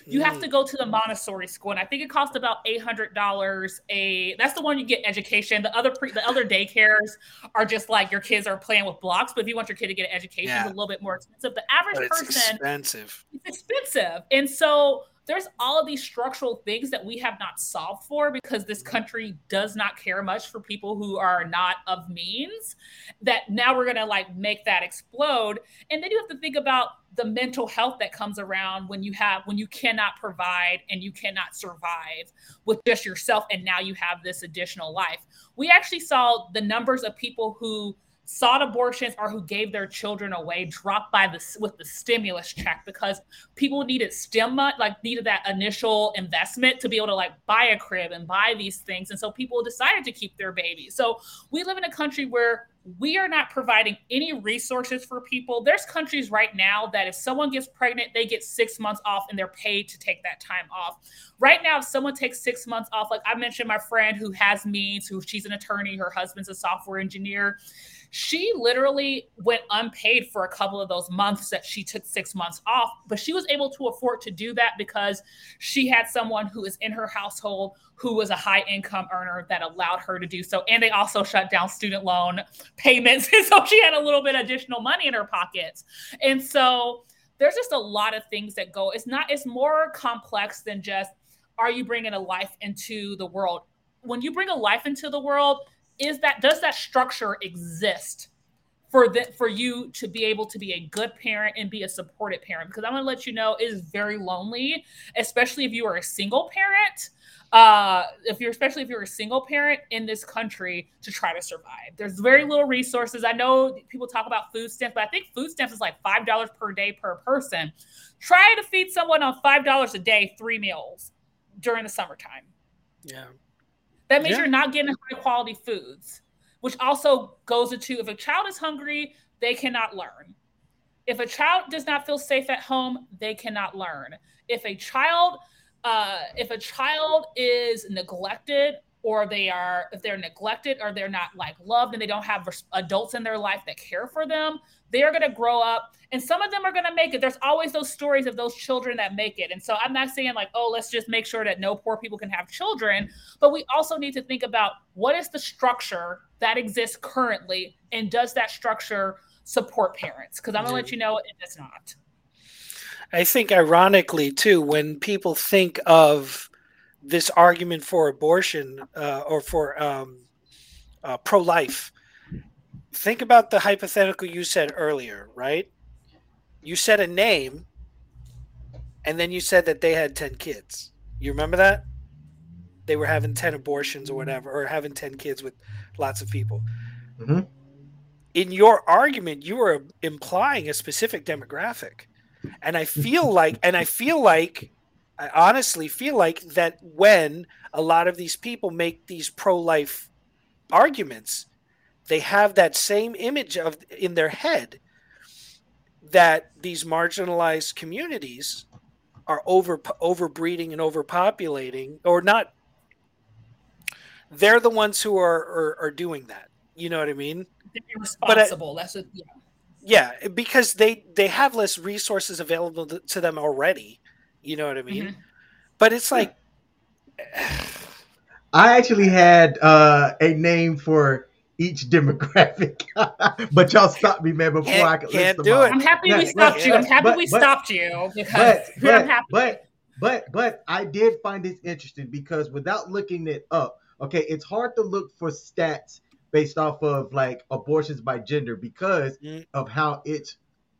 you have Mm. to go to the Montessori school, and I think it costs about eight hundred dollars. A that's the one you get education. The other pre, the other daycares are just like your kids are playing with blocks. But if you want your kid to get an education, Yeah. it's a little bit more expensive. The average But it's person expensive. it's expensive. And so there's all of these structural things that we have not solved for because this mm-hmm. country does not care much for people who are not of means. That now we're gonna like make that explode. And then you have to think about the mental health that comes around when you have when you cannot provide and you cannot survive with just yourself and now you have this additional life. We actually saw the numbers of people who sought abortions or who gave their children away dropped by the with the stimulus check because people needed stem like needed that initial investment to be able to like buy a crib and buy these things. And so people decided to keep their babies. So we live in a country where we are not providing any resources for people. There's countries right now that if someone gets pregnant they get six months off and they're paid to take that time off. Right now if someone takes six months off like i mentioned my friend who has means who she's an attorney her husband's a software engineer she literally went unpaid for a couple of those months that she took six months off but she was able to afford to do that because she had someone who is in her household who was a high income earner that allowed her to do so. And they also shut down student loan payments. <laughs> And so she had a little bit additional money in her pockets. And so there's just a lot of things that go it's not it's more complex than just are you bringing a life into the world? When you bring a life into the world is that does that structure exist for the, for you to be able to be a good parent and be a supported parent? Because i'm to let you know it is very lonely especially if you are a single parent uh, if you're especially if you're a single parent in this country to try to survive there's very little resources i know people talk about food stamps but i think food stamps is like five dollars per day per person try to feed someone on five dollars a day three meals during the summertime yeah that means Yeah. you're not getting high quality foods, which also goes into if a child is hungry, they cannot learn. If a child does not feel safe at home, they cannot learn. If a child, uh, if a child is neglected or they are if they're neglected or they're not like loved and they don't have adults in their life that care for them they are going to grow up and some of them are going to make it. There's always those stories of those children that make it. And so i'm not saying like oh let's just make sure that no poor people can have children but we also need to think about what is the structure that exists currently and does that structure support parents? Because i'm going to let you know it does not I think, ironically, too, when people think of this argument for abortion uh, or for um, uh, pro life, think about the hypothetical you said earlier, right? You said a name, and then you said that they had 10 kids. You remember that? They were having 10 abortions or whatever, or having 10 kids with lots of people. Mhm. In your argument, you were implying a specific demographic and i feel like and i feel like i honestly feel like that when a lot of these people make these pro-life arguments they have that same image of in their head that these marginalized communities are over overbreeding and overpopulating or not they're the ones who are are, are doing that. You know what i mean? They're I- responsible. That's a yeah yeah, because they they have less resources available to, to them already. You know what I mean? Mhm. But it's like I actually had uh, a name for each demographic, <laughs> but y'all stopped me, man, before Can't- I could can't list do them it. i'm happy Yeah, we stopped yeah, you i'm happy but- we but- stopped you because but <laughs> i'm but, happy but but but I did find this interesting because without looking it up, okay, it's hard to look for stats based off of like abortions by gender because Mm. of how it's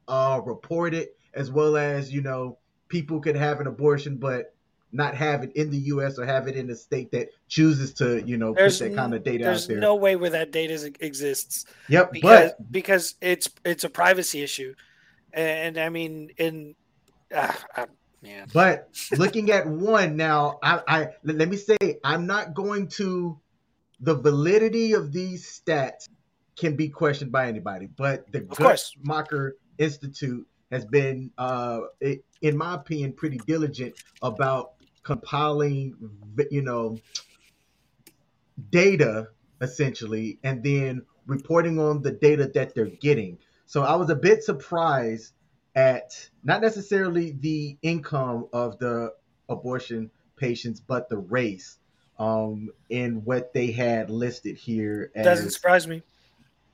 uh reported as well as you know people could have an abortion but not have it in the US or have it in a state that chooses to, you know, there's put that kind of data out there. there's no way where that data exists yep, because but because it's it's a privacy issue, and, I mean in ah, ah, man But looking at one now, I, I let me say I'm not going to the validity of these stats can be questioned by anybody. But the. Guttmacher Institute has been, uh, i- in my opinion, pretty diligent about compiling, you know, data essentially, and then reporting on the data that they're getting. So I was a bit surprised at not necessarily the income of the abortion patients, but the race um, in what they had listed here. As, doesn't surprise me.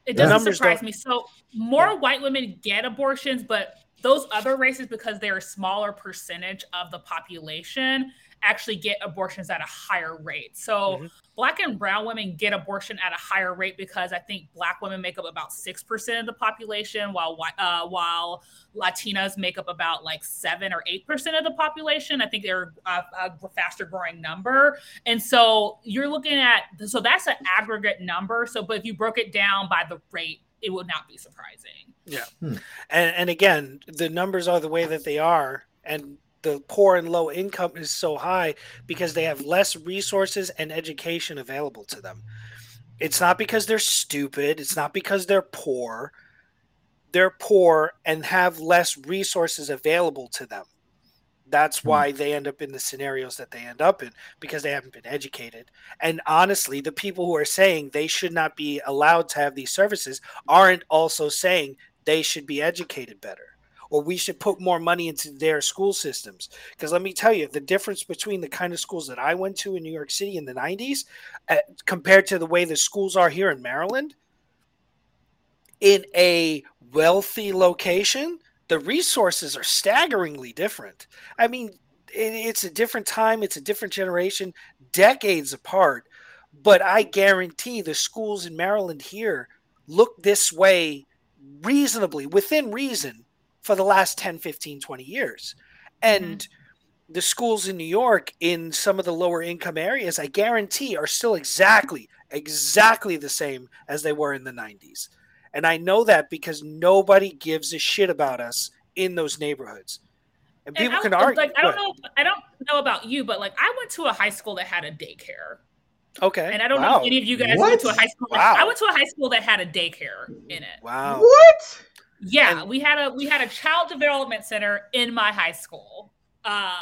It doesn't surprise don't- me. So more Yeah. white women get abortions, but those other races, because they're a smaller percentage of the population, actually get abortions at a higher rate. So Mhm. black and brown women get abortion at a higher rate because I think black women make up about six percent of the population, while uh, while Latinas make up about like seven or eight percent of the population. I think they're a, a faster growing number. And so you're looking at so that's an aggregate number. So, but if you broke it down by the rate, it would not be surprising. Yeah. And, and again the numbers are the way that they are and the poor and low income is so high because they have less resources and education available to them. It's not because they're stupid it's not because they're poor. They're poor and have less resources available to them. That's Hmm. why they end up in the scenarios that they end up in because they haven't been educated. And honestly the people who are saying they should not be allowed to have these services aren't also saying they should be educated better or we should put more money into their school systems. Because let me tell you the difference between the kind of schools that i went to in new york city in the 90s uh, compared to the way the schools are here in maryland in a wealthy location the resources are staggeringly different. I mean it, it's a different time it's a different generation decades apart. But i guarantee the schools in maryland here look this way reasonably within reason for the last 10, 15, 20 years. And mm-hmm. the schools in New York, in some of the lower income areas, I guarantee are still exactly, exactly the same as they were in the 90s. And I know that because nobody gives a shit about us in those neighborhoods. And people and can argue. Like, I don't know. I don't know about you, but like I went to a high school that had a daycare. Okay. And I don't wow. know if any of you guys what? went to a high school. That, wow. I went to a high school that had a daycare in it. Wow. What? Yeah, and, we had a we had a child development center in my high school. Uh,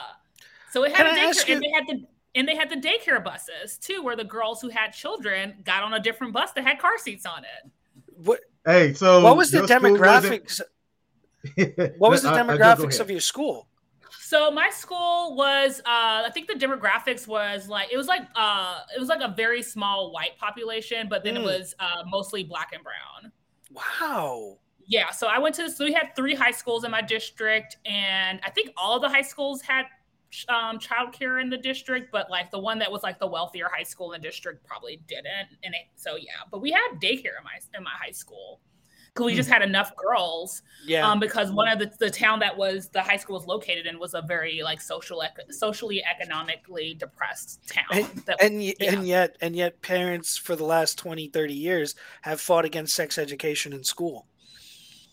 so it had a daycare, and they had the and they had the daycare buses too, where the girls who had children got on a different bus that had car seats on it. What? Hey, so what was the demographics? <laughs> what was the demographics of your school? So my school was, uh, I think the demographics was like it was like uh, it was like a very small white population, but then mm. it was uh, mostly black and brown. Wow. Yeah. So I went to so we had three high schools in my district, and I think all the high schools had um, childcare in the district, but like the one that was like the wealthier high school in the district probably didn't. And it, so yeah, but we had daycare in my in my high school because we just had enough girls. Yeah. Um, because one of the, the town that was the high school was located in was a very like social socially economically depressed town. And that, and, yeah. and yet and yet parents for the last 20, 30 years have fought against sex education in school.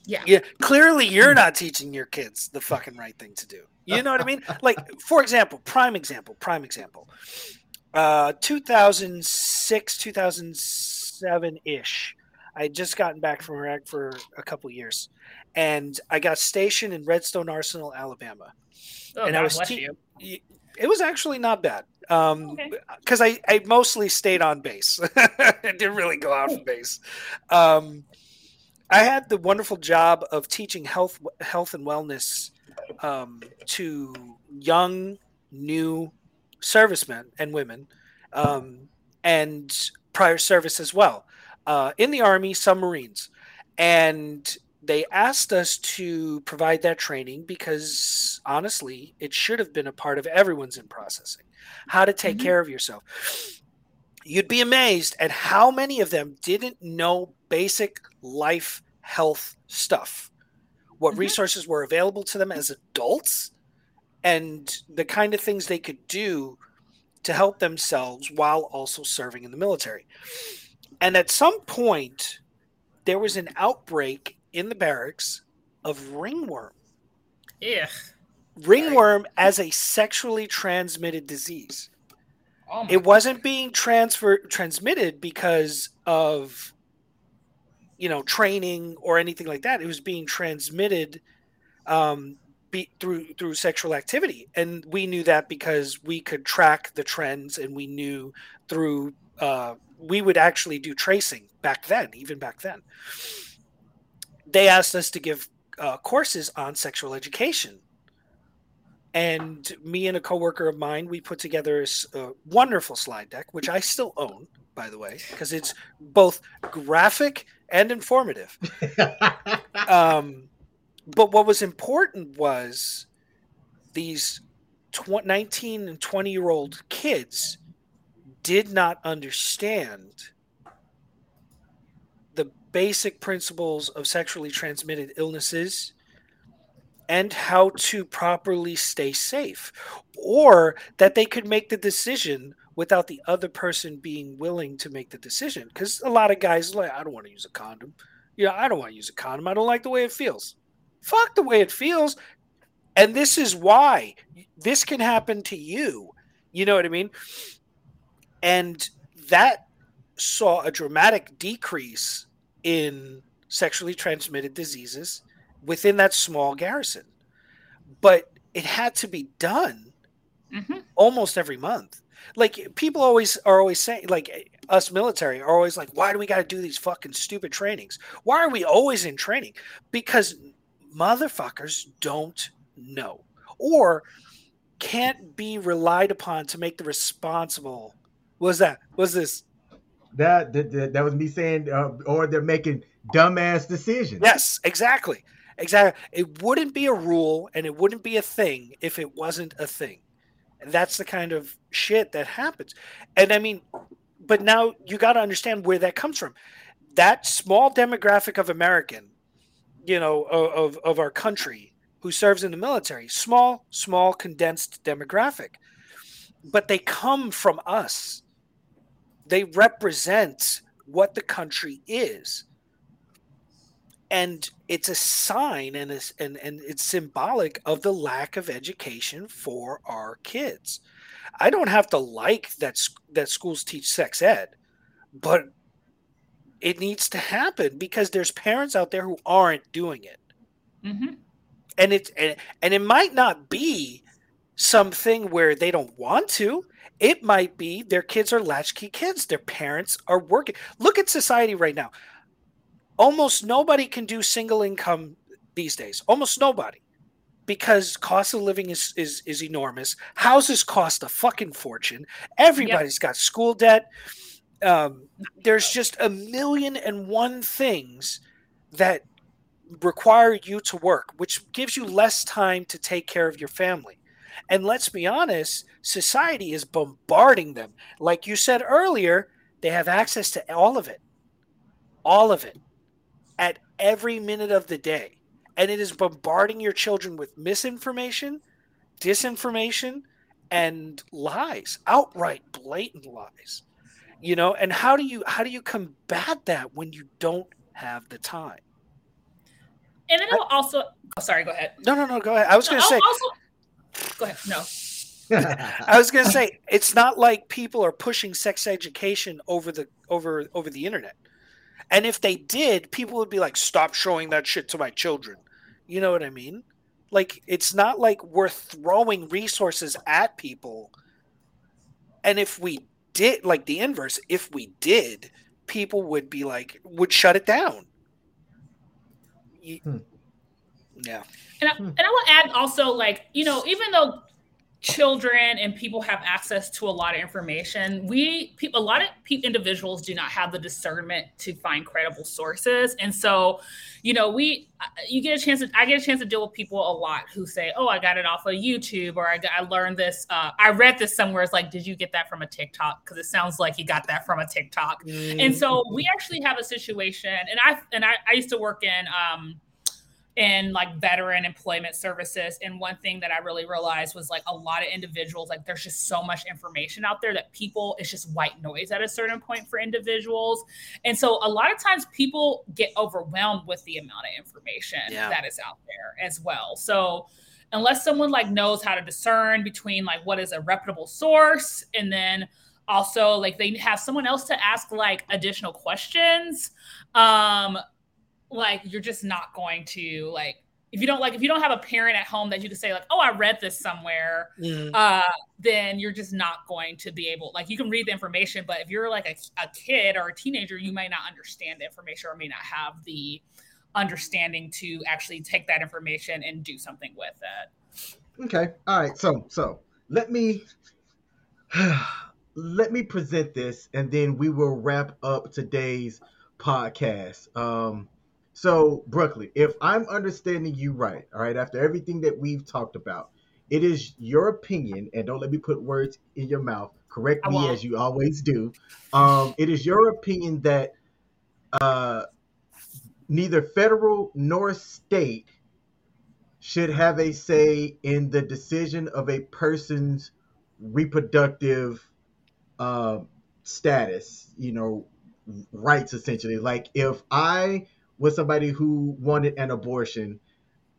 Yeah. Yeah. Clearly you're not teaching your kids the fucking right thing to do. You know what I mean? <laughs> Like, for example, prime example, prime example. Uh 2006, 2007 ish I had just gotten back from Iraq for a couple years, and I got stationed in Redstone Arsenal, Alabama. Oh, and God I was te- It was actually not bad because um, okay. I, I mostly stayed on base. <laughs> I didn't really go out from base. Um, I had the wonderful job of teaching health health and wellness um, to young new servicemen and women um, and prior service as well uh, in the Army, some Marines. And they asked us to provide that training because honestly, it should have been a part of everyone's in processing how to take mm-hmm. care of yourself. You'd be amazed at how many of them didn't know basic life health stuff, what mm-hmm. resources were available to them as adults, and the kind of things they could do to help themselves while also serving in the military. And at some point, there was an outbreak in the barracks of ringworm. Yeah. Ringworm as a sexually transmitted disease. Oh it wasn't being transfer transmitted because of you know training or anything like that. It was being transmitted um, be, through through sexual activity, and we knew that because we could track the trends, and we knew through uh, we would actually do tracing back then, even back then. They asked us to give uh, courses on sexual education. And me and a coworker of mine, we put together a, a wonderful slide deck, which I still own, by the way, because it's both graphic and informative. <laughs> um, but what was important was these tw- 19 and 20 year old kids did not understand the basic principles of sexually transmitted illnesses and how to properly stay safe, or that they could make the decision without the other person being willing to make the decision. Because a lot of guys like, I don't want to use a condom. Yeah, I don't want to use a condom. I don't like the way it feels. Fuck the way it feels. And this is why this can happen to you. You know what I mean? And that saw a dramatic decrease in sexually transmitted diseases within that small garrison. But it had to be done mm-hmm. almost every month. Like people always are always saying, like us military are always like, why do we got to do these fucking stupid trainings? Why are we always in training? Because motherfuckers don't know or can't be relied upon to make the responsible What's that? What's this? That that, that was me saying, uh, or they're making dumbass decisions. Yes, exactly, exactly. It wouldn't be a rule, and it wouldn't be a thing if it wasn't a thing. That's the kind of shit that happens. And I mean, but now you got to understand where that comes from. That small demographic of American you know, of, of our country who serves in the military. Small, small, condensed demographic. But they come from us. They represent what the country is. And it's a sign and, it's, and, and it's symbolic of the lack of education for our kids. I don't have to like that that schools teach sex ed, but it needs to happen because there's parents out there who aren't doing it. Mm-hmm. And it's and, and it might not be something where they don't want to. It might be their kids are latchkey kids. Their parents are working. Look at society right now. Almost nobody can do single income these days. Almost nobody. Because cost of living is is, is enormous. Houses cost a fucking fortune. Everybody's yep. got school debt um, there's just a million and one things that require you to work, which gives you less time to take care of your family. And let's be honest, society is bombarding them. Like you said earlier, they have access to all of it, all of it, every minute of the day. And it is bombarding your children with misinformation, disinformation, and lies, outright blatant lies you know? And how do you how do you combat that when you don't have the time? And then I'll also oh sorry go ahead. No no no go ahead. I was gonna say also go ahead no. <laughs> I was gonna say it's not like people are pushing sex education over the over over the internet. And if they did, people would be like, stop showing that shit to my children. You know what I mean? Like it's not like we're throwing resources at people. And if we did like the inverse, if we did, people would be like would shut it down. hmm. Yeah. And I, and I will add also like, you know, even though children and people have access to a lot of information. We people a lot of pe- individuals do not have the discernment to find credible sources. And so you know we you get a chance to, i get a chance to deal with people a lot who say oh i got it off of youtube or i, I learned this uh, i read this somewhere it's like did you get that from a tiktok? Because it sounds like you got that from a tiktok. Mm-hmm. and so we actually have a situation and i and i, I used to work in um, in like veteran employment services. And one thing that I really realized was like a lot of individuals, like there's just so much information out there that people, it's just white noise at a certain point for individuals. And so a lot of times people get overwhelmed with the amount of information yeah. that is out there as well. So unless someone like knows how to discern between like what is a reputable source and then also like they have someone else to ask like additional questions um like you're just not going to like if you don't like if you don't have a parent at home that you can say like oh i read this somewhere mm. uh then you're just not going to be able like you can read the information but if you're like a, a kid or a teenager you may not understand the information or may not have the understanding to actually take that information and do something with it. Okay. All right. So so let me <sighs> let me present this and then we will wrap up today's podcast. Um so, Brooklyn, if I'm understanding you right, all right, after everything that we've talked about, it is your opinion, and don't let me put words in your mouth. Correct me as you always do. Um, it is your opinion that uh, neither federal nor state should have a say in the decision of a person's reproductive uh, status, you know, rights essentially. Like if I with somebody who wanted an abortion,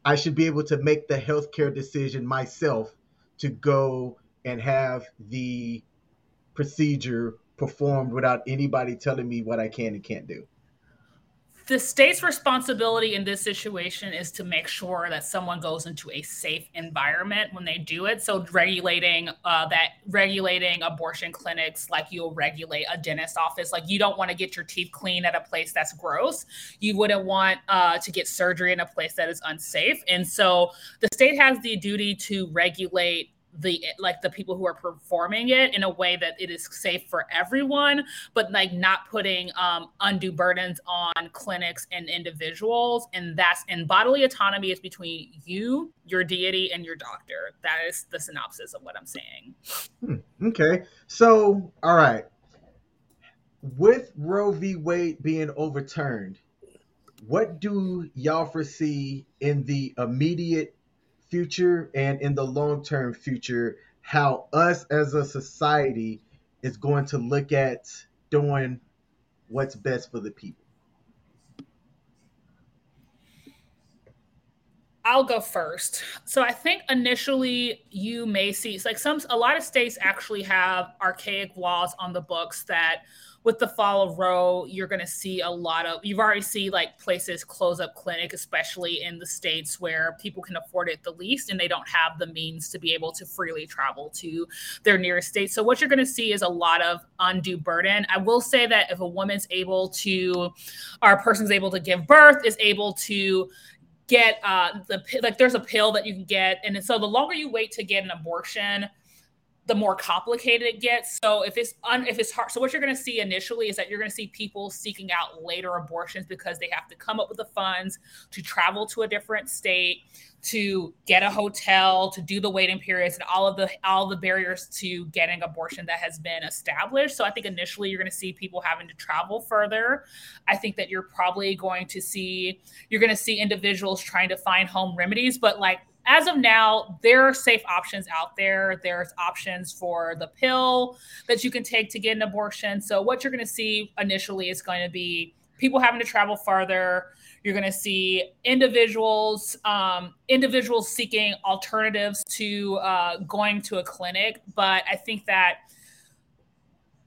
I should be able to make the healthcare decision myself to go and have the procedure performed without anybody telling me what I can and can't do the state's responsibility in this situation is to make sure that someone goes into a safe environment when they do it. So regulating uh, that, regulating abortion clinics like you'll regulate a dentist office. Like you don't want to get your teeth clean at a place that's gross. You wouldn't want uh, to get surgery in a place that is unsafe. And so the state has the duty to regulate the like the people who are performing it in a way that it is safe for everyone but like not putting um, undue burdens on clinics and individuals. And that's and bodily autonomy is between you your deity and your doctor. That is the synopsis of what i'm saying. Hmm, okay. So all right. With roe v. Wade being overturned what do y'all foresee in the immediate future and in the long term future how us as a society is going to look at doing what's best for the people I'll go first. So I think initially you may see like some a lot of states actually have archaic laws on the books that with the fall of Roe, you're going to see a lot of you've already see like places close up clinic, especially in the states where people can afford it the least and they don't have the means to be able to freely travel to their nearest state. So what you're going to see is a lot of undue burden. I will say that if a woman's able to or a person's able to give birth, is able to get uh the like there's a pill that you can get and so the longer you wait to get an abortion the more complicated it gets. So if it's un, if it's hard, so what you're going to see initially is that you're going to see people seeking out later abortions because they have to come up with the funds to travel to a different state, to get a hotel, to do the waiting periods, and all of the all the barriers to getting abortion that has been established. So I think initially you're going to see people having to travel further. I think that you're probably going to see you're going to see individuals trying to find home remedies, but like as of now, there are safe options out there. There's options for the pill that you can take to get an abortion. So, what you're going to see initially is going to be people having to travel farther. You're going to see individuals, um, individuals seeking alternatives to uh, going to a clinic. But I think that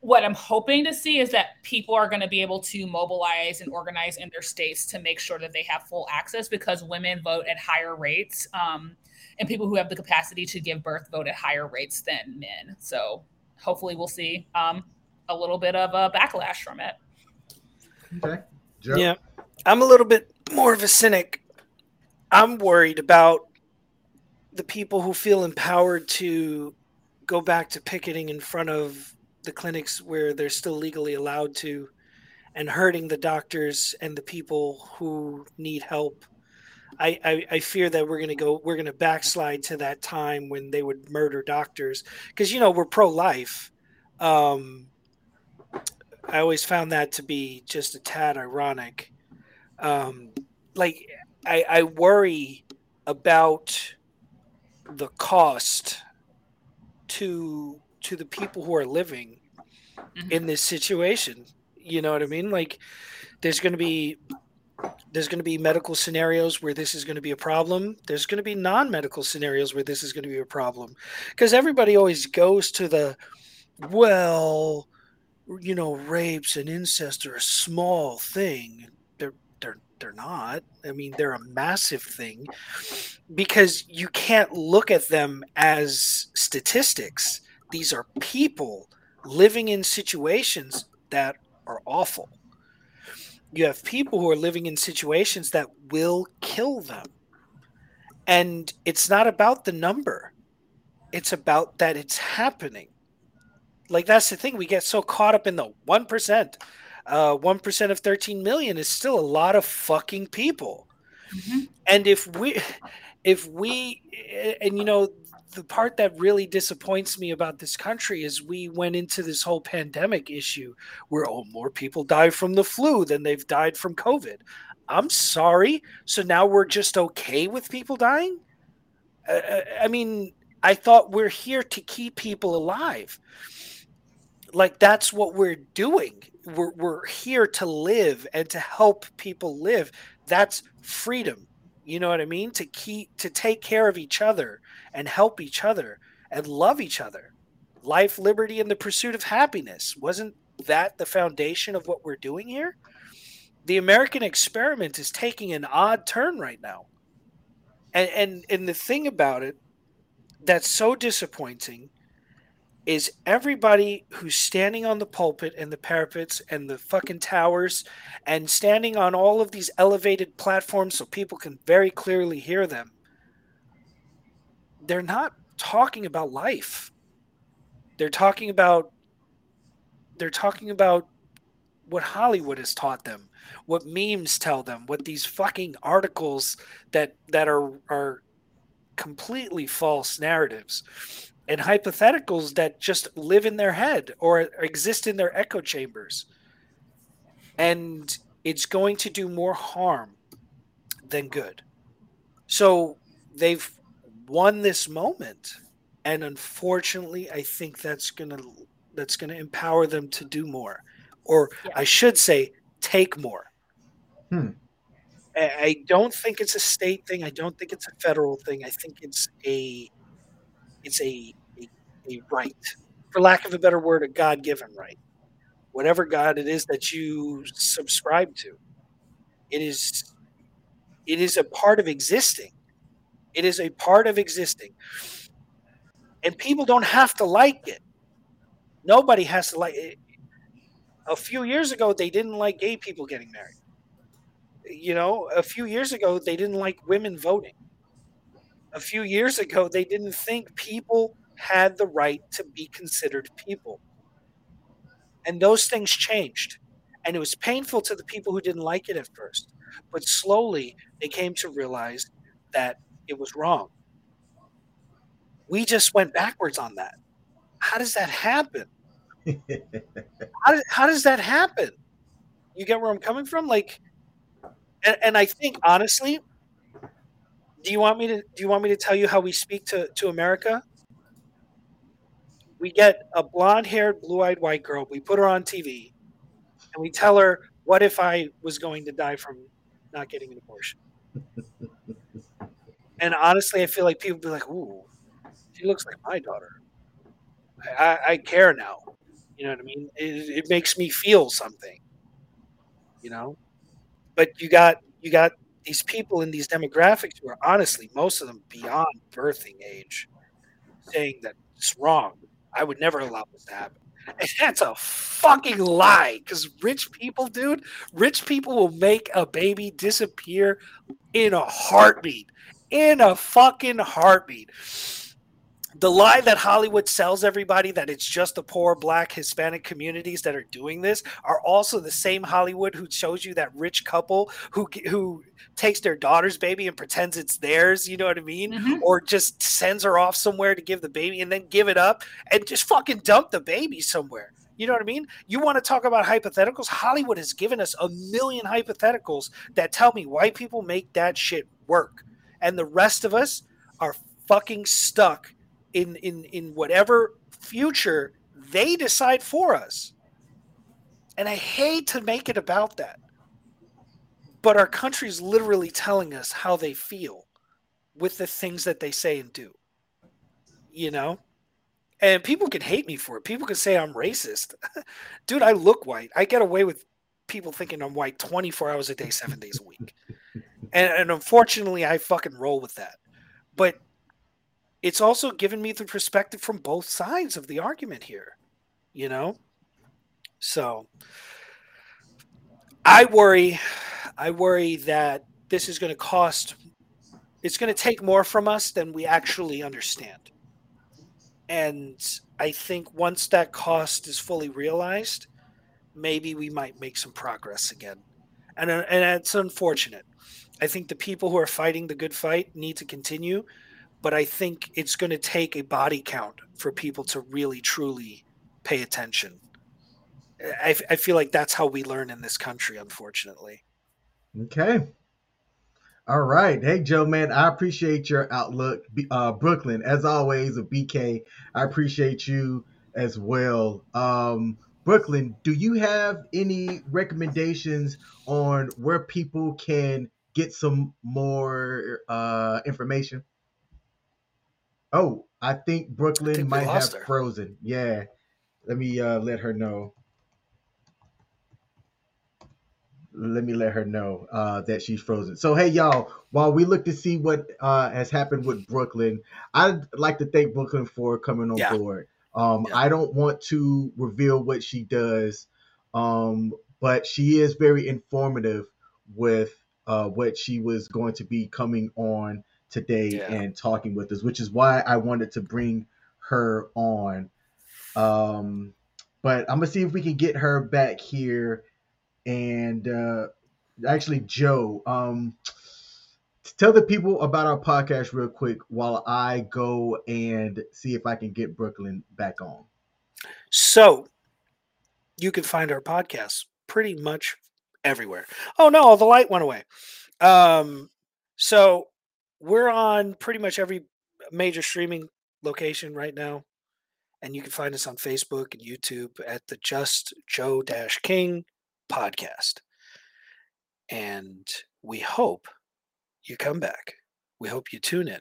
what I'm hoping to see is that people are going to be able to mobilize and organize in their states to make sure that they have full access because women vote at higher rates. Um, and people who have the capacity to give birth vote at higher rates than men. So hopefully we'll see um, a little bit of a backlash from it. Okay. Joe? Yeah. I'm a little bit more of a cynic. I'm worried about the people who feel empowered to go back to picketing in front of the clinics where they're still legally allowed to and hurting the doctors and the people who need help. I, I, I fear that we're going to go, we're to backslide to that time when they would murder doctors because, you know, we're pro life. Um, I always found that to be just a tad ironic. Um, like, I, I worry about the cost to to the people who are living mm-hmm. in this situation. You know what I mean? Like there's going to be there's going to be medical scenarios where this is going to be a problem. There's going to be non-medical scenarios where this is going to be a problem. Cuz everybody always goes to the well, you know, rapes and incest are a small thing. They're they're they're not. I mean, they're a massive thing because you can't look at them as statistics these are people living in situations that are awful. You have people who are living in situations that will kill them. And it's not about the number, it's about that it's happening. Like, that's the thing. We get so caught up in the 1%. Uh, 1% of 13 million is still a lot of fucking people. Mm-hmm. And if we, if we, and you know, the part that really disappoints me about this country is we went into this whole pandemic issue where oh more people die from the flu than they've died from covid. I'm sorry. So now we're just okay with people dying? Uh, uh i mean i thought we're here to keep people alive. Like that's what we're doing. We're, we're here to live and to help people live. That's freedom. You know what i mean? To keep to take care of each other and help each other and love each other. Life, liberty, and the pursuit of happiness. Wasn't that the foundation of what we're doing here? The American experiment is taking an odd turn right now. And and, and the thing about it that's so disappointing is everybody who's standing on the pulpit and the parapets and the fucking towers and standing on all of these elevated platforms so people can very clearly hear them they're not talking about life. They're talking about they're talking about what Hollywood has taught them, what memes tell them, what these fucking articles that that are are completely false narratives and hypotheticals that just live in their head or exist in their echo chambers. And it's going to do more harm than good. So they've won this moment and unfortunately I think that's going to that's going to empower them to do more or yeah. I should say take more. Hmm. I don't think it's a state thing. I don't think it's a federal thing. I think it's a it's a a, a right, for lack of a better word, a God given right. Whatever God it is that you subscribe to, it is it is a part of existing. It is a part of existing. And people don't have to like it. Nobody has to like it. A few years ago, they didn't like gay people getting married you know, a few years ago, they didn't like women voting. A few years ago, they didn't think people had the right to be considered people. And those things changed. And it was painful to the people who didn't like it at first. But slowly, they came to realize that it was wrong. We just went backwards on that. How does that happen? <laughs> how, does, how does that happen? You get where I'm coming from? Like, and, and I think honestly, do you want me to do you want me to tell you how we speak to to America? We get a blonde-haired, blue-eyed white girl. We put her on TV, and we tell her, "What if I was going to die from not getting an abortion?" <laughs> and honestly, I feel like people be like, "Ooh, she looks like my daughter." I, I care now. You know what I mean? It, it makes me feel something. You know, but you got you got these people in these demographics who are honestly most of them beyond birthing age saying that it's wrong i would never allow this to happen <laughs> and that's a fucking lie because rich people dude rich people will make a baby disappear in a heartbeat in a fucking heartbeat the lie that Hollywood sells everybody that it's just the poor black Hispanic communities that are doing this are also the same Hollywood who shows you that rich couple who who takes their daughter's baby and pretends it's theirs, you know what I mean? Mm-hmm. Or just sends her off somewhere to give the baby and then give it up and just fucking dump the baby somewhere. You know what I mean? You want to talk about hypotheticals? Hollywood has given us a million hypotheticals that tell me white people make that shit work. And the rest of us are fucking stuck in in in whatever future they decide for us. And I hate to make it about that. But our country is literally telling us how they feel with the things that they say and do. You know? And people can hate me for it. People can say I'm racist. <laughs> Dude, I look white. I get away with people thinking I'm white 24 hours a day, seven days a week. And, and unfortunately, I fucking roll with that. But it's also given me the perspective from both sides of the argument here, you know? So I worry, I worry that this is going to cost, it's going to take more from us than we actually understand. And I think once that cost is fully realized, maybe we might make some progress again. And, and it's unfortunate. I think the people who are fighting the good fight need to continue but I think it's going to take a body count for people to really truly pay attention. I, I feel like that's how we learn in this country, unfortunately. Okay. All right. Hey, Joe, man, I appreciate your outlook. Uh, Brooklyn, as always, a BK, I appreciate you as well. Um, Brooklyn, do you have any recommendations on where people can get some more uh, information? Oh, I think Brooklyn I think might have her. frozen. Yeah. Let me uh, let her know. Let me let her know uh, that she's frozen. So hey y'all, while we look to see what uh, has happened with Brooklyn, I'd like to thank Brooklyn for coming on yeah. board. Um, yeah. I don't want to reveal what she does, um, but she is very informative with uh, what she was going to be coming on today yeah. and talking with us, which is why I wanted to bring her on. Um, but I'm gonna see if we can get her back here. And uh, actually, Joe, um, tell the people about our podcast real quick while I go and see if I can get Brooklyn back on. So, you can find our podcast pretty much everywhere. Oh no, the light went away. Um, so we're on pretty much every major streaming location right now. And you can find us on Facebook and YouTube at the Just Joe Dash King podcast. And we hope you come back. We hope you tune in.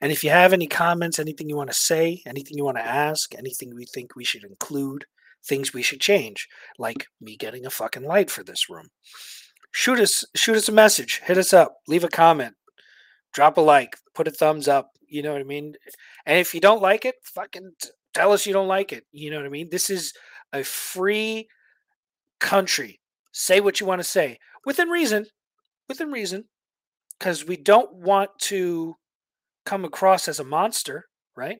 And if you have any comments, anything you want to say, anything you want to ask, anything we think we should include, things we should change, like me getting a fucking light for this room, shoot us shoot us a message, hit us up, leave a comment, drop a like, put a thumbs up. You know what I mean? And if you don't like it, fucking tell us you don't like it. You know what I mean? This is a free country. Say what you want to say within reason, within reason, because we don't want to come across as a monster, right?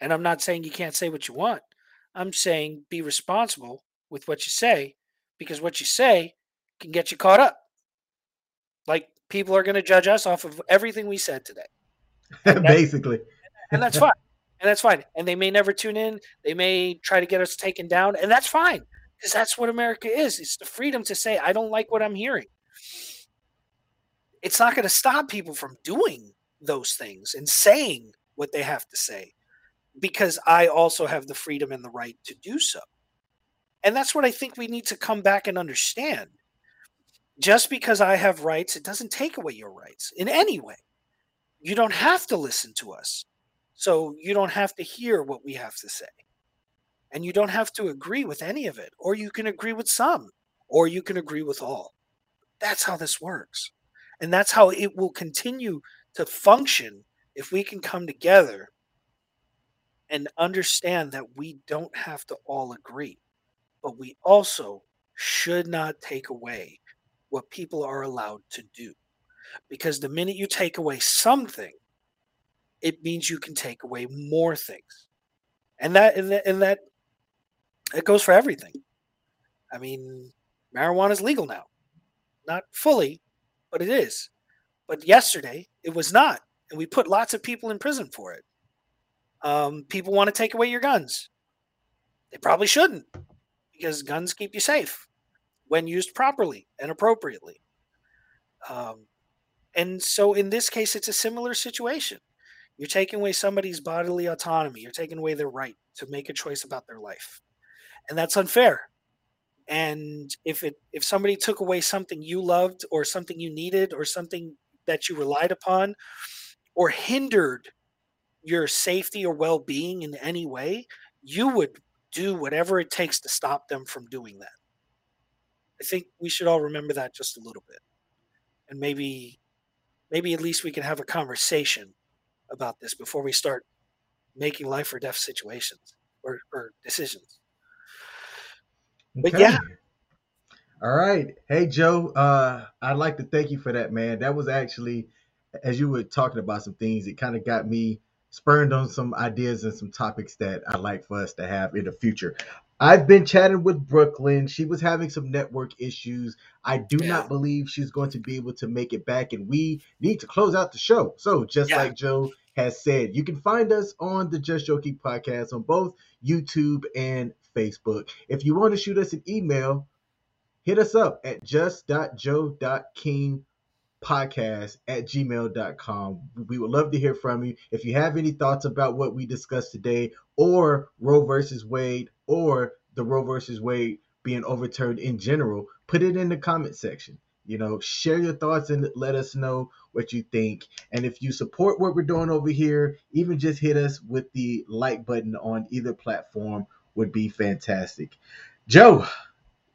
And I'm not saying you can't say what you want. I'm saying be responsible with what you say because what you say can get you caught up. Like people are going to judge us off of everything we said today. <laughs> Basically. and that's <laughs> fine. And that's fine. And they may never tune in. They may try to get us taken down. And that's fine because that's what America is. It's the freedom to say, I don't like what I'm hearing. It's not going to stop people from doing those things and saying what they have to say because I also have the freedom and the right to do so. And that's what I think we need to come back and understand. Just because I have rights, it doesn't take away your rights in any way. You don't have to listen to us. So you don't have to hear what we have to say. And you don't have to agree with any of it, or you can agree with some, or you can agree with all. That's how this works. And that's how it will continue to function if we can come together and understand that we don't have to all agree, but we also should not take away what people are allowed to do. Because the minute you take away something, it means you can take away more things. And that and that, and that it goes for everything. I mean, marijuana is legal now. Not fully, but it is. But yesterday it was not. And we put lots of people in prison for it. Um, people want to take away your guns. They probably shouldn't because guns keep you safe when used properly and appropriately. Um, and so in this case, it's a similar situation. You're taking away somebody's bodily autonomy, you're taking away their right to make a choice about their life. And that's unfair. And if it if somebody took away something you loved or something you needed or something that you relied upon or hindered your safety or well being in any way, you would do whatever it takes to stop them from doing that. I think we should all remember that just a little bit. And maybe maybe at least we can have a conversation about this before we start making life or death situations or, or decisions. Okay. But yeah. All right. Hey Joe, uh, I'd like to thank you for that, man. That was actually as you were talking about some things, it kind of got me spurned on some ideas and some topics that I'd like for us to have in the future. I've been chatting with Brooklyn. She was having some network issues. I do yeah. not believe she's going to be able to make it back, and we need to close out the show. So, just yeah. like Joe has said, you can find us on the Just Joe podcast on both YouTube and Facebook. If you want to shoot us an email, hit us up at just.joe.king podcast at gmail.com. We would love to hear from you. If you have any thoughts about what we discussed today, or Roe versus Wade, or the Roe versus Wade being overturned in general, put it in the comment section. You know, share your thoughts and let us know what you think. And if you support what we're doing over here, even just hit us with the like button on either platform would be fantastic. Joe,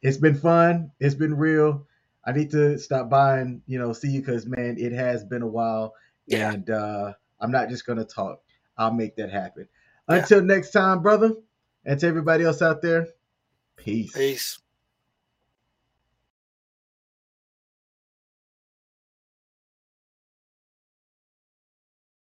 it's been fun. It's been real. I need to stop by and you know see you because man, it has been a while, yeah. and uh, I'm not just gonna talk. I'll make that happen. Yeah. Until next time, brother, and to everybody else out there, peace. Peace.